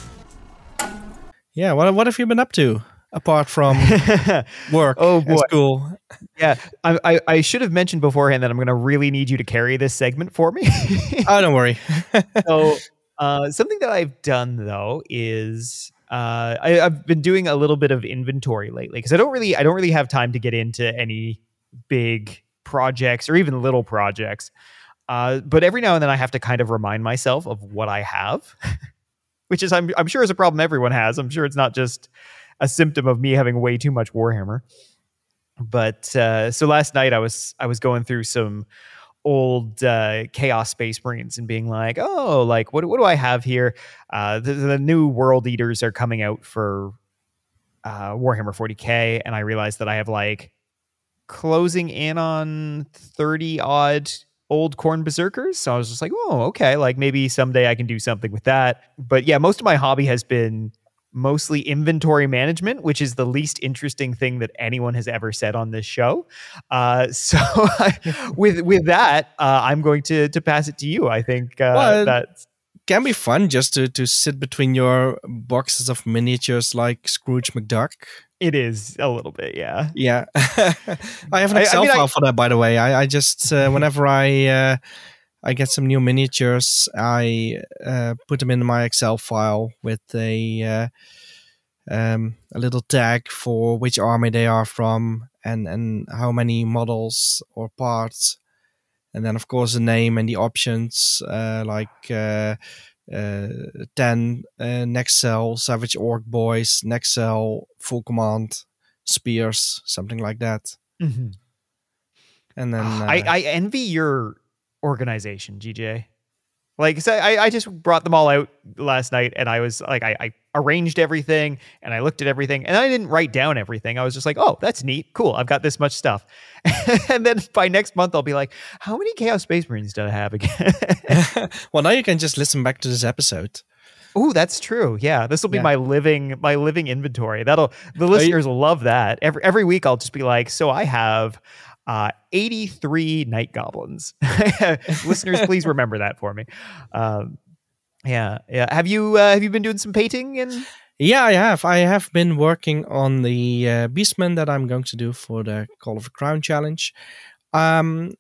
Yeah, what what have you been up to apart from work Oh, and boy. school? yeah, I, I I should have mentioned beforehand that I'm going to really need you to carry this segment for me. Oh, don't worry. so uh, something that I've done though is uh, I, I've been doing a little bit of inventory lately because I don't really I don't really have time to get into any big projects or even little projects. Uh, but every now and then I have to kind of remind myself of what I have, which is I'm I'm sure is a problem everyone has. I'm sure it's not just a symptom of me having way too much Warhammer. But uh, so last night I was I was going through some old uh, Chaos Space Marines and being like, oh, like what what do I have here? Uh, the, the new World Eaters are coming out for uh, Warhammer 40k, and I realized that I have like closing in on 30 odd old Khorne berserkers. So I was just like, oh, okay, like maybe someday I can do something with that. But yeah, most of my hobby has been mostly inventory management, which is the least interesting thing that anyone has ever said on this show. Uh, so with with that, uh, I'm going to to pass it to you. I think uh, well, that can be fun just to to sit between your boxes of miniatures like Scrooge McDuck. It is a little bit, yeah. Yeah, I have an Excel I, I mean, file I, for that, by the way. I, I just uh, whenever I uh, I get some new miniatures. I uh, put them in my Excel file with a uh, um, a little tag for which army they are from and and how many models or parts, and then of course the name and the options uh, like. Uh, uh, 10 uh, next cell savage orc boys next cell full command spears something like that mm-hmm. and then uh, I, I envy your organization, GJ. Like so I, I just brought them all out last night and I was like I, I arranged everything and I looked at everything and I didn't write down everything. I was just like, oh, that's neat. Cool. I've got this much stuff. and then by next month I'll be like, how many Chaos Space Marines do I have again? well now you can just listen back to this episode. Oh, that's true. Yeah, this will be yeah. my living my living inventory. That'll the listeners will love that. Every every week I'll just be like, so I have uh, 83 night goblins. Listeners, please remember that for me. Um, yeah, yeah. Have you uh, have you been doing some painting and? Yeah, I have. I have been working on the uh, Beastman that I'm going to do for the Call of the Crown challenge. Um,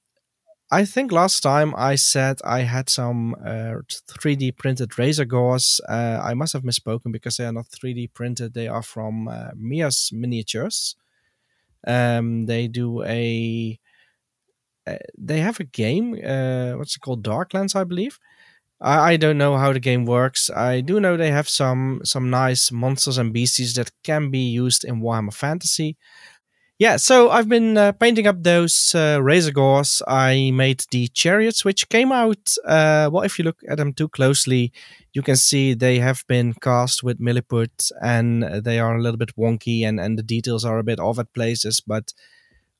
I think last time I said I had some uh, 3D printed Razorgors. Uh, I must have misspoken because they are not 3D printed. They are from uh, Mierce Miniatures. Um, they do a uh, they have a game. Uh, what's it called? Darklands, I believe. I, I don't know how the game works. I do know they have some some nice monsters and beasties that can be used in Warhammer Fantasy. Yeah, so I've been uh, painting up those uh, Razorgors. I made the chariots, which came out. Uh, well, if you look at them too closely, you can see they have been cast with milliput and they are a little bit wonky and, and the details are a bit off at places. But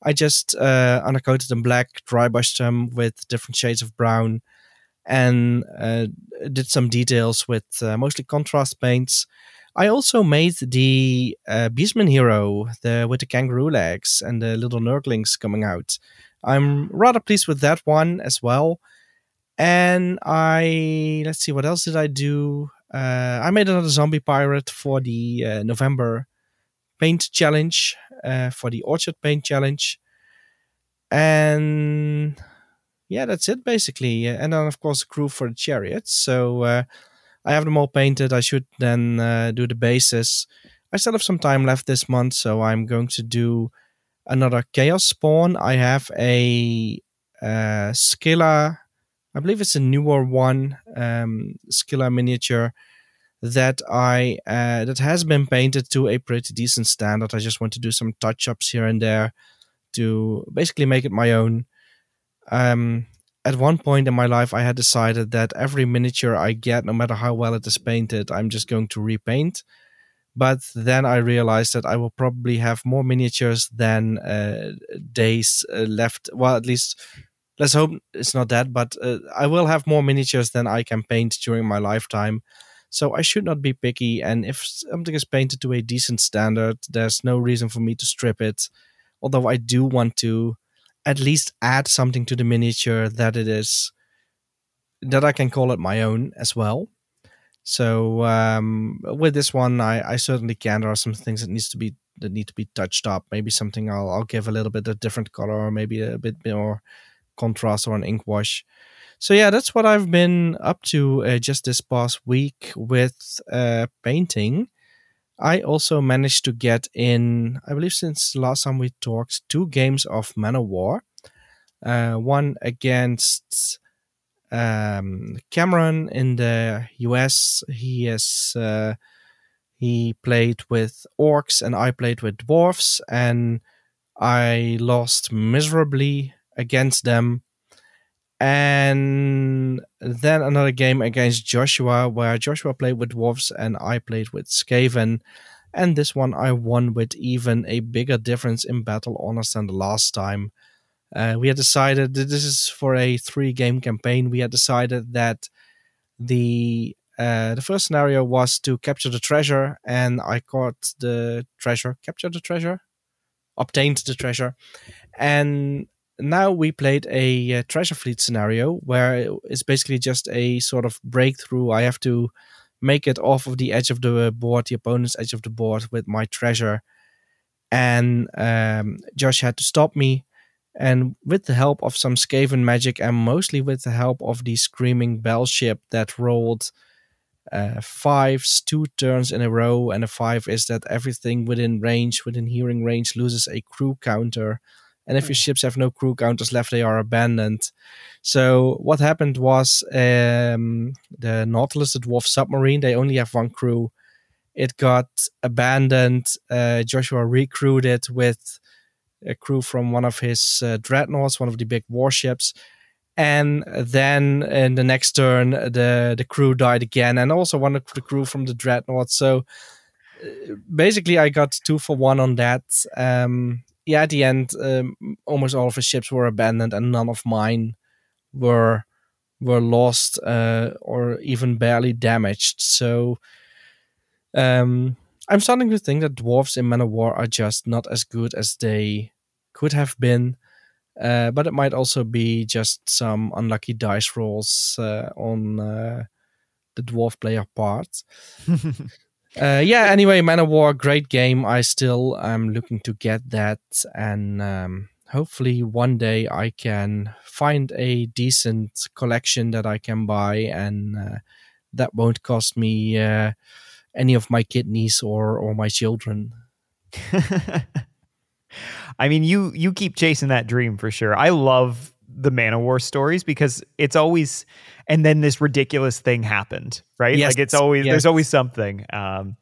I just uh, undercoated them black, dry brushed them with different shades of brown, and uh, did some details with uh, mostly contrast paints. I also made the uh, Beastman hero the, with the kangaroo legs and the little nurglings coming out. I'm rather pleased with that one as well. And I let's see what else did I do. Uh, I made another zombie pirate for the uh, November paint challenge uh, for the orchard paint challenge, and yeah, that's it basically. And then of course a crew for the chariots. So uh, I have them all painted. I should then uh, do the bases. I still have some time left this month, so I'm going to do another Chaos Spawn. I have a uh, Scyla, I believe it's a newer one, um, Scyla miniature that I uh, that has been painted to a pretty decent standard. I just want to do some touch ups here and there to basically make it my own. Um, at one point in my life, I had decided that every miniature I get, no matter how well it is painted, I'm just going to repaint. But then I realized that I will probably have more miniatures than uh, days uh, left. Well, at least let's hope it's not that, but uh, I will have more miniatures than I can paint during my lifetime. So I should not be picky. And if something is painted to a decent standard, there's no reason for me to strip it. Although I do want to at least add something to the miniature that it is that I can call it my own as well. So um, with this one, I, I certainly can. There are some things that needs to be that need to be touched up. Maybe something I'll I'll give a little bit a different color, or maybe a bit more contrast or an ink wash. So yeah, that's what I've been up to uh, just this past week with uh, painting. I also managed to get in, I believe, since last time we talked, two games of Man O' War. Uh, one against um, Cameron in the US. He is uh, he played with orcs and I played with dwarfs, and I lost miserably against them. And then another game against Joshua, where Joshua played with dwarfs and I played with Skaven. And this one I won with even a bigger difference in battle honors than the last time. Uh, we had decided that this is for a three game campaign. We had decided that the uh, the first scenario was to capture the treasure, and I caught the treasure, captured the treasure, obtained the treasure, and now we played a, a treasure fleet scenario where it's basically just a sort of breakthrough. I have to make it off of the edge of the board, the opponent's edge of the board, with my treasure, and um, Josh had to stop me and with the help of some Skaven magic, and mostly with the help of the Screaming Bell ship that rolled uh, fives two turns in a row, and a five is that everything within range, within hearing range, loses a crew counter. And if your ships have no crew counters left, they are abandoned. So what happened was um, the Nautilus, the dwarf submarine, they only have one crew. It got abandoned. Uh, Joshua recruited with a crew from one of his uh, dreadnoughts, one of the big warships. And then in the next turn, the the crew died again, and also one of the crew from the dreadnought. So uh, basically, I got two for one on that. Um, yeah, at the end, um, almost all of his ships were abandoned, and none of mine were were lost uh, or even barely damaged. So um, I'm starting to think that dwarves in Man O' War are just not as good as they could have been. Uh, but it might also be just some unlucky dice rolls uh, on uh, the dwarf player part. Uh, yeah, anyway, Man of War, great game. I still am looking to get that, and um, hopefully one day I can find a decent collection that I can buy, and uh, that won't cost me uh, any of my kidneys or or my children. I mean, you you keep chasing that dream for sure. I love the Man O' War stories because it's always and then this ridiculous thing happened, right? Yes, like it's always yes. there's always something. Um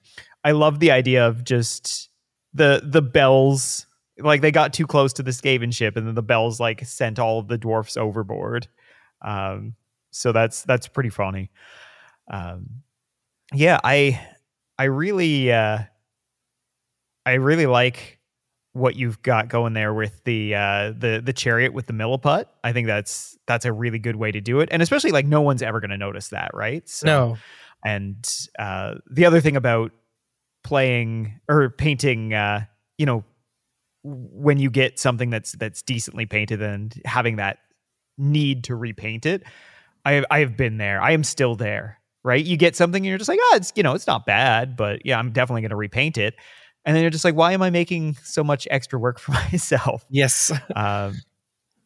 I love the idea of just the the bells like they got too close to the Skaven ship and then the bells like sent all of the dwarfs overboard. Um so that's that's pretty funny. Um yeah, I I really uh I really like what you've got going there with the uh the the chariot with the milliput. I think that's that's a really good way to do it. And especially like no one's ever going to notice that, right? So, no, And uh the other thing about playing or painting uh you know when you get something that's that's decently painted and having that need to repaint it, I have, I have been there. I am still there. Right? You get something and you're just like, oh, it's you know, it's not bad, but yeah, I'm definitely going to repaint it. And then you're just like, why am I making so much extra work for myself? yes, um,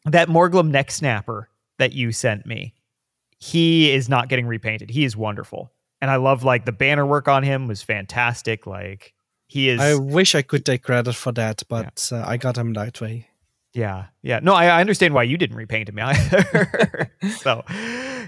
that Morglum Necksnapper that you sent me, he is not getting repainted. He is wonderful, and I love like the banner work on him was fantastic. Like he is, I wish I could take credit for that, but uh, I got him that way. yeah, yeah. No, I, I understand why you didn't repaint him either. so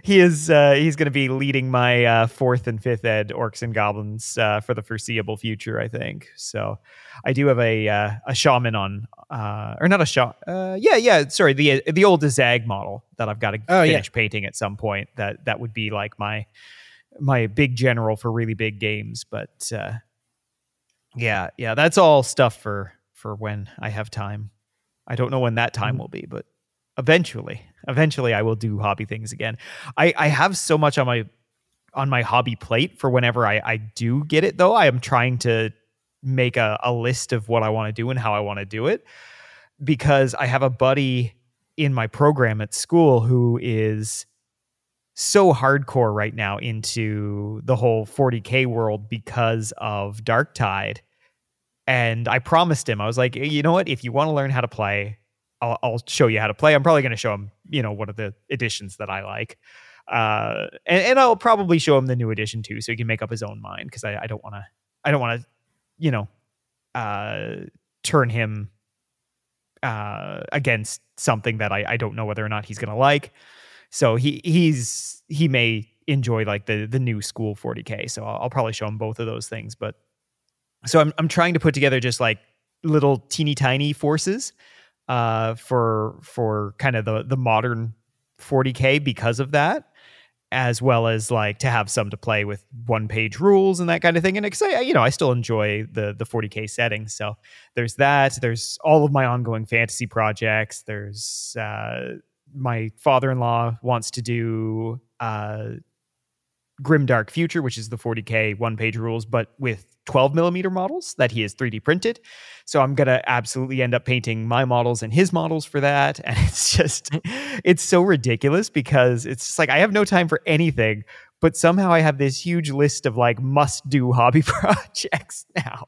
he is, uh, he's going to be leading my uh, fourth and fifth ed orcs and goblins uh, for the foreseeable future. I think so. I do have a uh, a shaman on, uh, or not a shaman. Uh, yeah, yeah. Sorry, the the old Zag model that I've got to Oh, yeah. finish painting at some point. That that would be like my my big general for really big games. But uh, yeah, yeah, that's all stuff for for when I have time. I don't know when that time Mhm. will be, but eventually, eventually, I will do hobby things again. I I have so much on my on my hobby plate for whenever I I do get it. Though I am trying to make a, a list of what I want to do and how I want to do it because I have a buddy in my program at school who is so hardcore right now into the whole 40k world because of Darktide. And I promised him, I was like, you know what? If you want to learn how to play, I'll, I'll show you how to play. I'm probably going to show him, you know, one of the editions that I like. Uh, and, and I'll probably show him the new edition too, so he can make up his own mind because I, I don't want to, I don't want to you know, uh, turn him uh, against something that I, I don't know whether or not he's gonna like. So he he's he may enjoy like the the new school 40k. So I'll, I'll probably show him both of those things. But so I'm I'm trying to put together just like little teeny tiny forces uh, for for kind of the the modern 40k because of that as well as like to have some to play with one page rules and that kind of thing. And I, you know I still enjoy the the 40k settings. So there's that. There's all of my ongoing fantasy projects. There's uh, my father-in-law wants to do uh, Grimdark Future, which is the 40k one page rules, but with 12 millimeter models that he has 3D printed. So I'm gonna absolutely end up painting my models and his models for that. And it's just, it's so ridiculous because it's just like I have no time for anything, but somehow I have this huge list of like must do hobby projects now.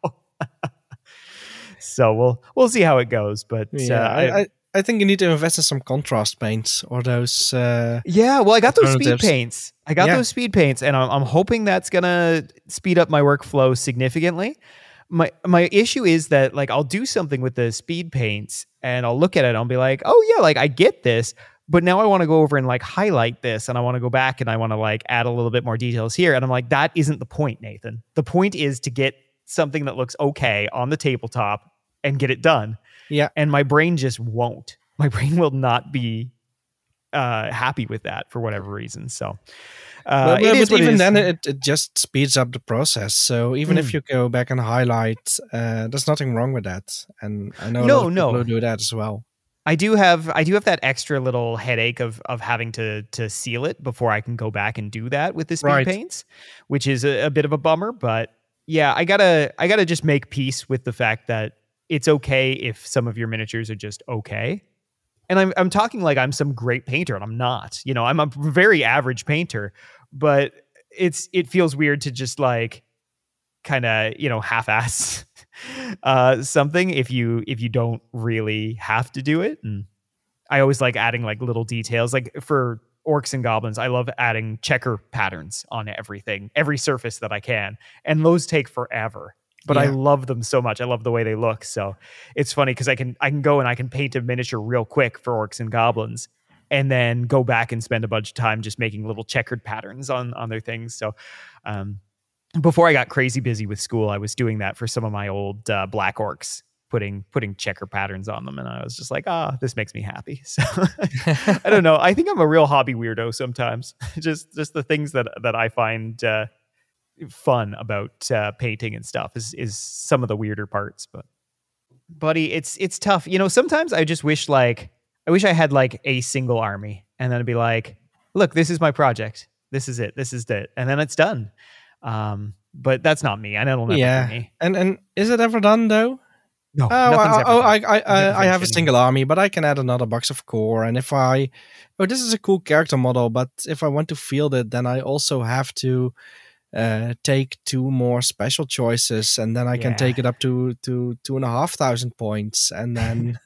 so we'll we'll see how it goes. But Yeah, uh, I, I, I think you need to invest in some contrast paints or those. Uh, Yeah, well, I got those speed paints. I got Yeah. those speed paints, and I'm, I'm hoping that's gonna speed up my workflow significantly. My my issue is that like I'll do something with the speed paints, and I'll look at it, and I'll be like, oh yeah, like I get this, but now I want to go over and like highlight this, and I want to go back and I want to like add a little bit more details here, and I'm like, that isn't the point, Nathan. The point is to get something that looks okay on the tabletop and get it done yeah, and my brain just won't. My brain will not be uh, happy with that for whatever reason. So, uh, but, it but it even then, it, it just speeds up the process. So even if Mm. you go back and highlight, uh, there's nothing wrong with that. And I know a No, lot of people no. do that as well. I do have I do have that extra little headache of of having to to seal it before I can go back and do that with the speed Right. paints, which is a, a bit of a bummer. But yeah, I gotta I gotta just make peace with the fact that it's okay if some of your miniatures are just okay. And I'm I'm talking like I'm some great painter, and I'm not. You know, I'm a very average painter, but it's it feels weird to just like kind of you know half-ass uh something if you if you don't really have to do it and i always like adding like little details like for orcs and goblins i love adding checker patterns on everything every surface that i can and those take forever but i love them so much i love the way they look so it's funny because i can i can go and i can paint a miniature real quick for orcs and goblins and then go back and spend a bunch of time just making little checkered patterns on on their things so um before I got crazy busy with school, I was doing that for some of my old uh, black orcs, putting putting checker patterns on them, and I was just like, ah, this makes me happy. So I don't know. I think I'm a real hobby weirdo sometimes. just just the things that that I find uh, fun about uh, painting and stuff is is some of the weirder parts. But buddy, it's it's tough. You know, sometimes I just wish like I wish I had like a single army, and then I'd be like, look, this is my project. This is it. This is it, and then it's done. Um, but that's not me. I know it'll never Yeah. me. And and is it ever done though? No, Oh, I, ever oh. I, I, I, I have a single army, but I can add another box of core. And if I, oh, this is a cool character model, but if I want to field it, then I also have to uh, take two more special choices, and then I can take it up to to two and a half thousand points, and then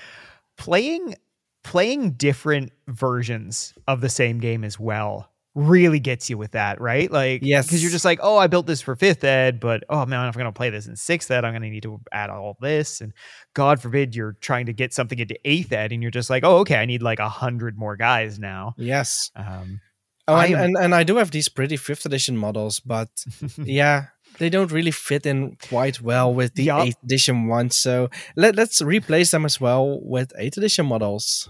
playing playing different versions of the same game as well really gets you with that, right? Like, Yes. because you're just like, oh, I built this for fifth ed, but oh man, if I'm gonna play this in sixth ed, I'm gonna need to add all this, and God forbid you're trying to get something into eighth ed, and you're just like, oh, okay, I need like a hundred more guys now. yes. Um, Oh, and, and and I do have these pretty fifth edition models, but yeah, they don't really fit in quite well with the Yup. eighth edition ones. So let let's replace them as well with eighth edition models.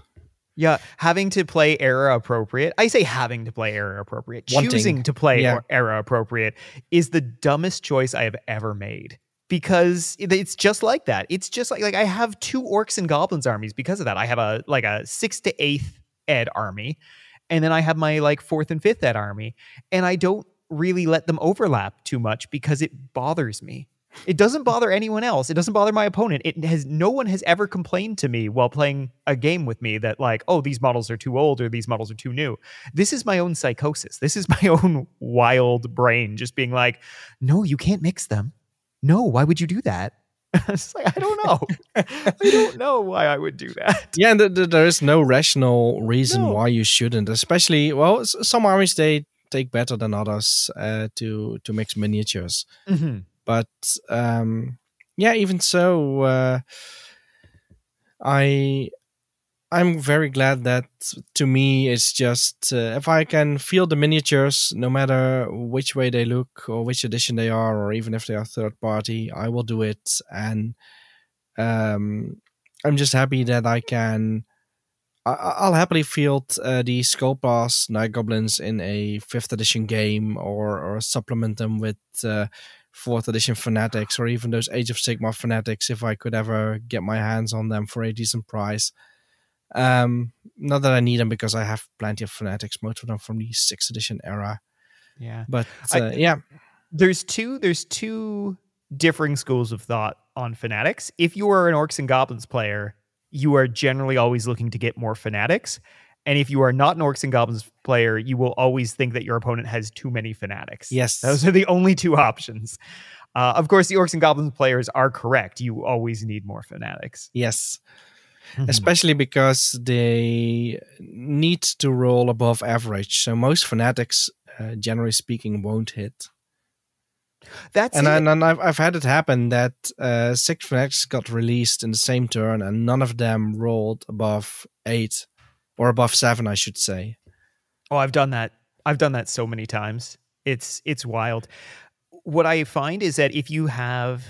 Yeah, having to play era appropriate. I say having to play era appropriate. Wanting. Choosing to play Yeah. era appropriate is the dumbest choice I have ever made because it's just like that. It's just like like I have two orcs and goblins armies because of that. I have a like a 6th to 8th ed army and then I have my like 4th and 5th ed army and I don't really let them overlap too much because it bothers me. It doesn't bother anyone else. It doesn't bother my opponent. It has no one has ever complained to me while playing a game with me that like, oh, these models are too old or these models are too new. This is my own psychosis. This is my own wild brain just being like, no, you can't mix them. No, why would you do that? it's like I don't know. I don't know why I would do that. Yeah, and th- th- there is no rational reason No. why you shouldn't. Especially, well, s- some armies they take better than others uh, to to mix miniatures. Mhm. But um, yeah, even so, uh, I I'm very glad that to me it's just uh, if I can feel the miniatures, no matter which way they look or which edition they are, or even if they are third party, I will do it. And um, I'm just happy that I can. I- will happily field uh, the Skull Pass Night Goblins in a fifth edition game, or or supplement them with uh, fourth edition fanatics, or even those Age of Sigmar fanatics if I could ever get my hands on them for a decent price. Um, not that I need them because I have plenty of fanatics, most of them from the sixth edition era. Yeah, but I, uh, yeah, there's two. There's two differing schools of thought on fanatics. If you are an orcs and goblins player, you are generally always looking to get more fanatics. And if you are not an orcs and goblins player, you will always think that your opponent has too many fanatics. Yes, those are the only two options. Uh, of course, the orcs and goblins players are correct. You always need more fanatics. Yes. Mm-hmm. especially because they need to roll above average. So most fanatics, uh, generally speaking, won't hit. That's and, I, and I've I've had it happen that uh, six fanatics got released in the same turn, and none of them rolled above eight or above seven, I should say. Oh, I've done that. I've done that so many times. It's it's wild. What I find is that if you have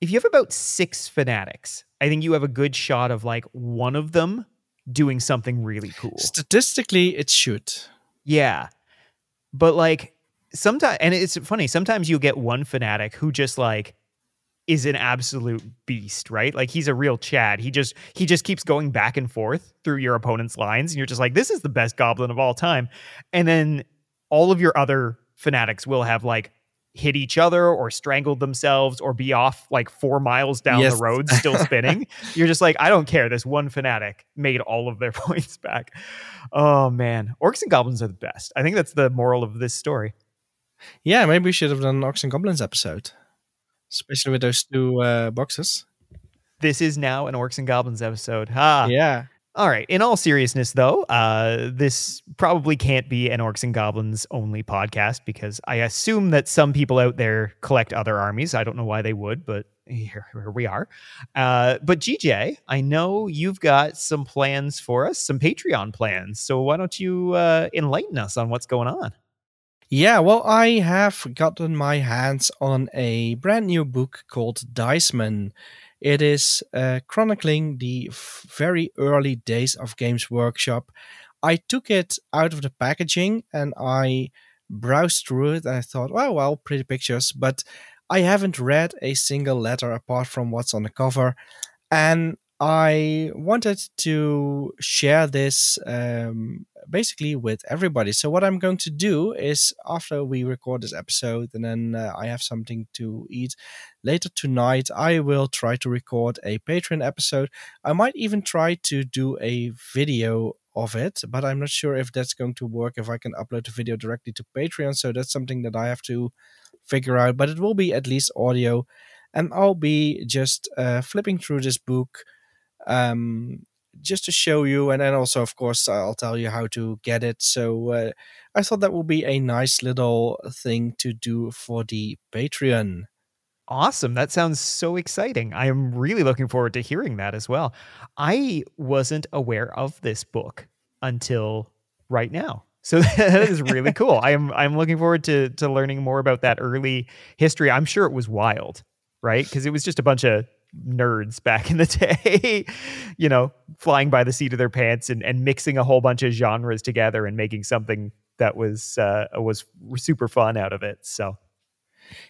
if you have about six fanatics, I think you have a good shot of like one of them doing something really cool. Statistically, it should. Yeah. But like sometimes and it's funny, sometimes you'll get one fanatic who just like is an absolute beast, right? Like he's a real Chad. He just he just keeps going back and forth through your opponent's lines and you're just like this is the best goblin of all time. And then all of your other fanatics will have like hit each other or strangled themselves or be off like four miles down yes. the road still spinning. You're just like, I don't care. This one fanatic made all of their points back. Oh man. Orcs and goblins are the best. I think that's the moral of this story. Yeah, maybe we should have done an Orcs and Goblins episode. Especially with those two uh, boxes. This is now an Orcs and Goblins episode. Ha. Yeah. All right. In all seriousness, though, uh, this probably can't be an Orcs and Goblins only podcast because I assume that some people out there collect other armies. I don't know why they would, but here, here we are. Uh, but GJ, I know you've got some plans for us, some Patreon plans. So why don't you uh, enlighten us on what's going on? Yeah, well, I have gotten my hands on a brand new book called Dice Men. It is uh, chronicling the very early days of Games Workshop. I took it out of the packaging and I browsed through it and I thought, oh, well, pretty pictures, but I haven't read a single letter apart from what's on the cover. And I wanted to share this um, basically with everybody. So what I'm going to do is after we record this episode and then uh, I have something to eat later tonight, I will try to record a Patreon episode. I might even try to do a video of it, but I'm not sure if that's going to work if I can upload the video directly to Patreon. So that's something that I have to figure out, but it will be at least audio and I'll be just uh, flipping through this book um, just to show you. And then also, of course, I'll tell you how to get it. So uh, I thought that would be a nice little thing to do for the Patreon. Awesome. That sounds so exciting. I am really looking forward to hearing that as well. I wasn't aware of this book until right now. So that is really cool. I am I'm looking forward to to learning more about that early history. I'm sure it was wild, right? Because it was just a bunch of nerds back in the day, you know, flying by the seat of their pants and, and mixing a whole bunch of genres together and making something that was uh, was super fun out of it. So,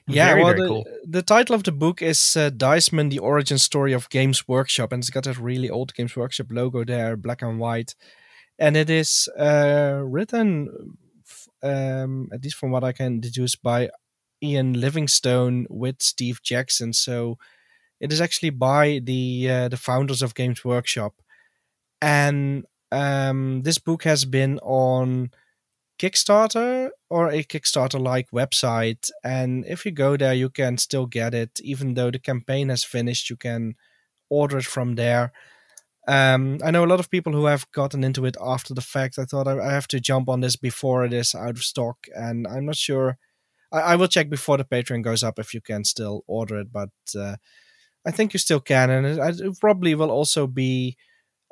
yeah, very, well, very the, cool. the title of the book is uh, Dice Men: The Origin Story of Games Workshop, and it's got that really old Games Workshop logo there, black and white, and it is uh, written, um, at least from what I can deduce, by Ian Livingstone with Steve Jackson. So it is actually by the uh, the founders of Games Workshop, and um, this book has been on Kickstarter or a Kickstarter like website. And if you go there, you can still get it, even though the campaign has finished. You can order it from there. Um, I know a lot of people who have gotten into it after the fact. I thought I have to jump on this before it is out of stock, and I'm not sure I, I, will check before the Patreon goes up if you can still order it, but uh, I think you still can, and it, it probably will also be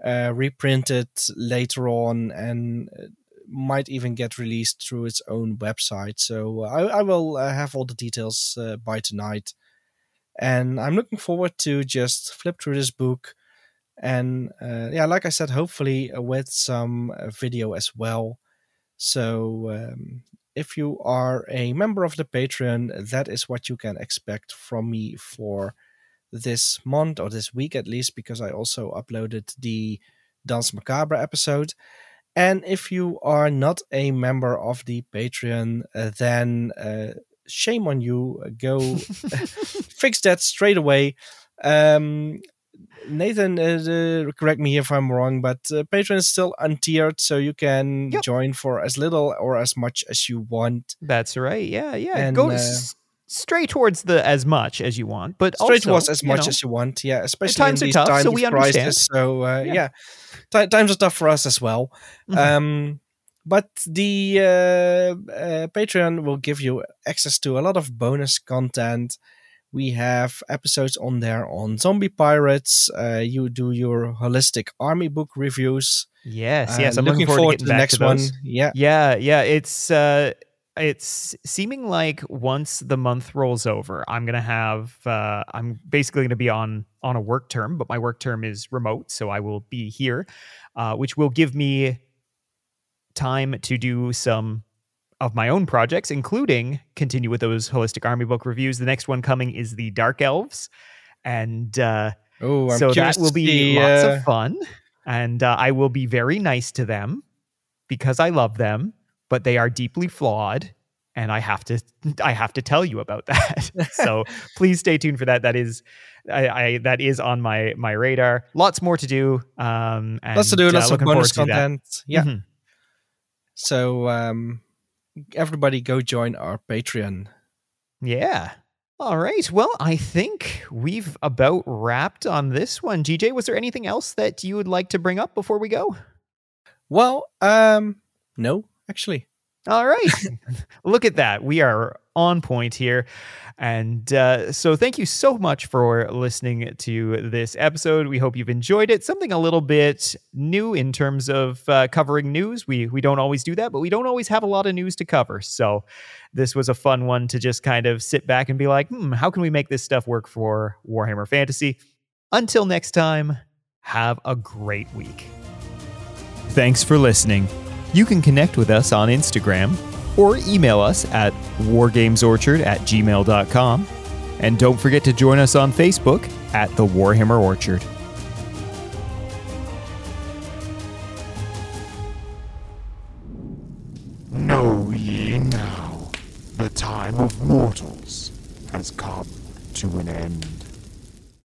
uh, reprinted later on and uh, might even get released through its own website. So I, I will uh, have all the details uh, by tonight. And I'm looking forward to just flip through this book. And uh, yeah, like I said, hopefully with some video as well. So um, if you are a member of the Patreon, that is what you can expect from me for this month or this week at least, because I also uploaded the Danse Macabre episode. And if you are not a member of the Patreon, uh, then uh, shame on you. Go fix that straight away. Um, Nathan, uh, correct me if I'm wrong, but uh, Patreon is still untiered, so you can yep. join for as little or as much as you want. That's right. Yeah, yeah. And, Go to uh, straight towards the as much as you want, but straight also, towards as much know, as you want. Yeah, especially times in these are tough, times so we of understand. So uh, yeah, yeah. T- times are tough for us as well. Mm-hmm. Um, but the uh, uh, Patreon will give you access to a lot of bonus content. We have episodes on there on zombie pirates. Uh, you do your holistic army book reviews. Yes, yes. I'm looking, looking forward, forward, to, to the next to one. Yeah, yeah, yeah. It's uh, it's seeming like once the month rolls over, I'm gonna have uh, I'm basically gonna be on on a work term, but my work term is remote, so I will be here, uh, which will give me time to do some of my own projects, including continue with those holistic army book reviews. The next one coming is the Dark Elves, and uh, oh, so that will be see, lots of fun, and uh, I will be very nice to them because I love them but they are deeply flawed and I have to I have to tell you about that. so please stay tuned for that. That is I, I, that is on my my radar. Lots more to do. Um, and, lots to do. Lots uh, of bonus content. Yeah. Mm-hmm. So um, everybody go join our Patreon. Yeah. All right. Well, I think we've about wrapped on this one. GJ, was there anything else that you would like to bring up before we go? Well, um, no, actually. All right. Look at that. We are on point here. And uh, so, thank you so much for listening to this episode. We hope you've enjoyed it. Something a little bit new in terms of uh, covering news. We we don't always do that, but we don't always have a lot of news to cover. So, this was a fun one to just kind of sit back and be like, hmm, how can we make this stuff work for Warhammer Fantasy? Until next time, have a great week. Thanks for listening. You can connect with us on Instagram or email us at wargamesorchard at gmail.com. And don't forget to join us on Facebook at the Warhammer Orchard. Know ye now, the time of mortals has come to an end.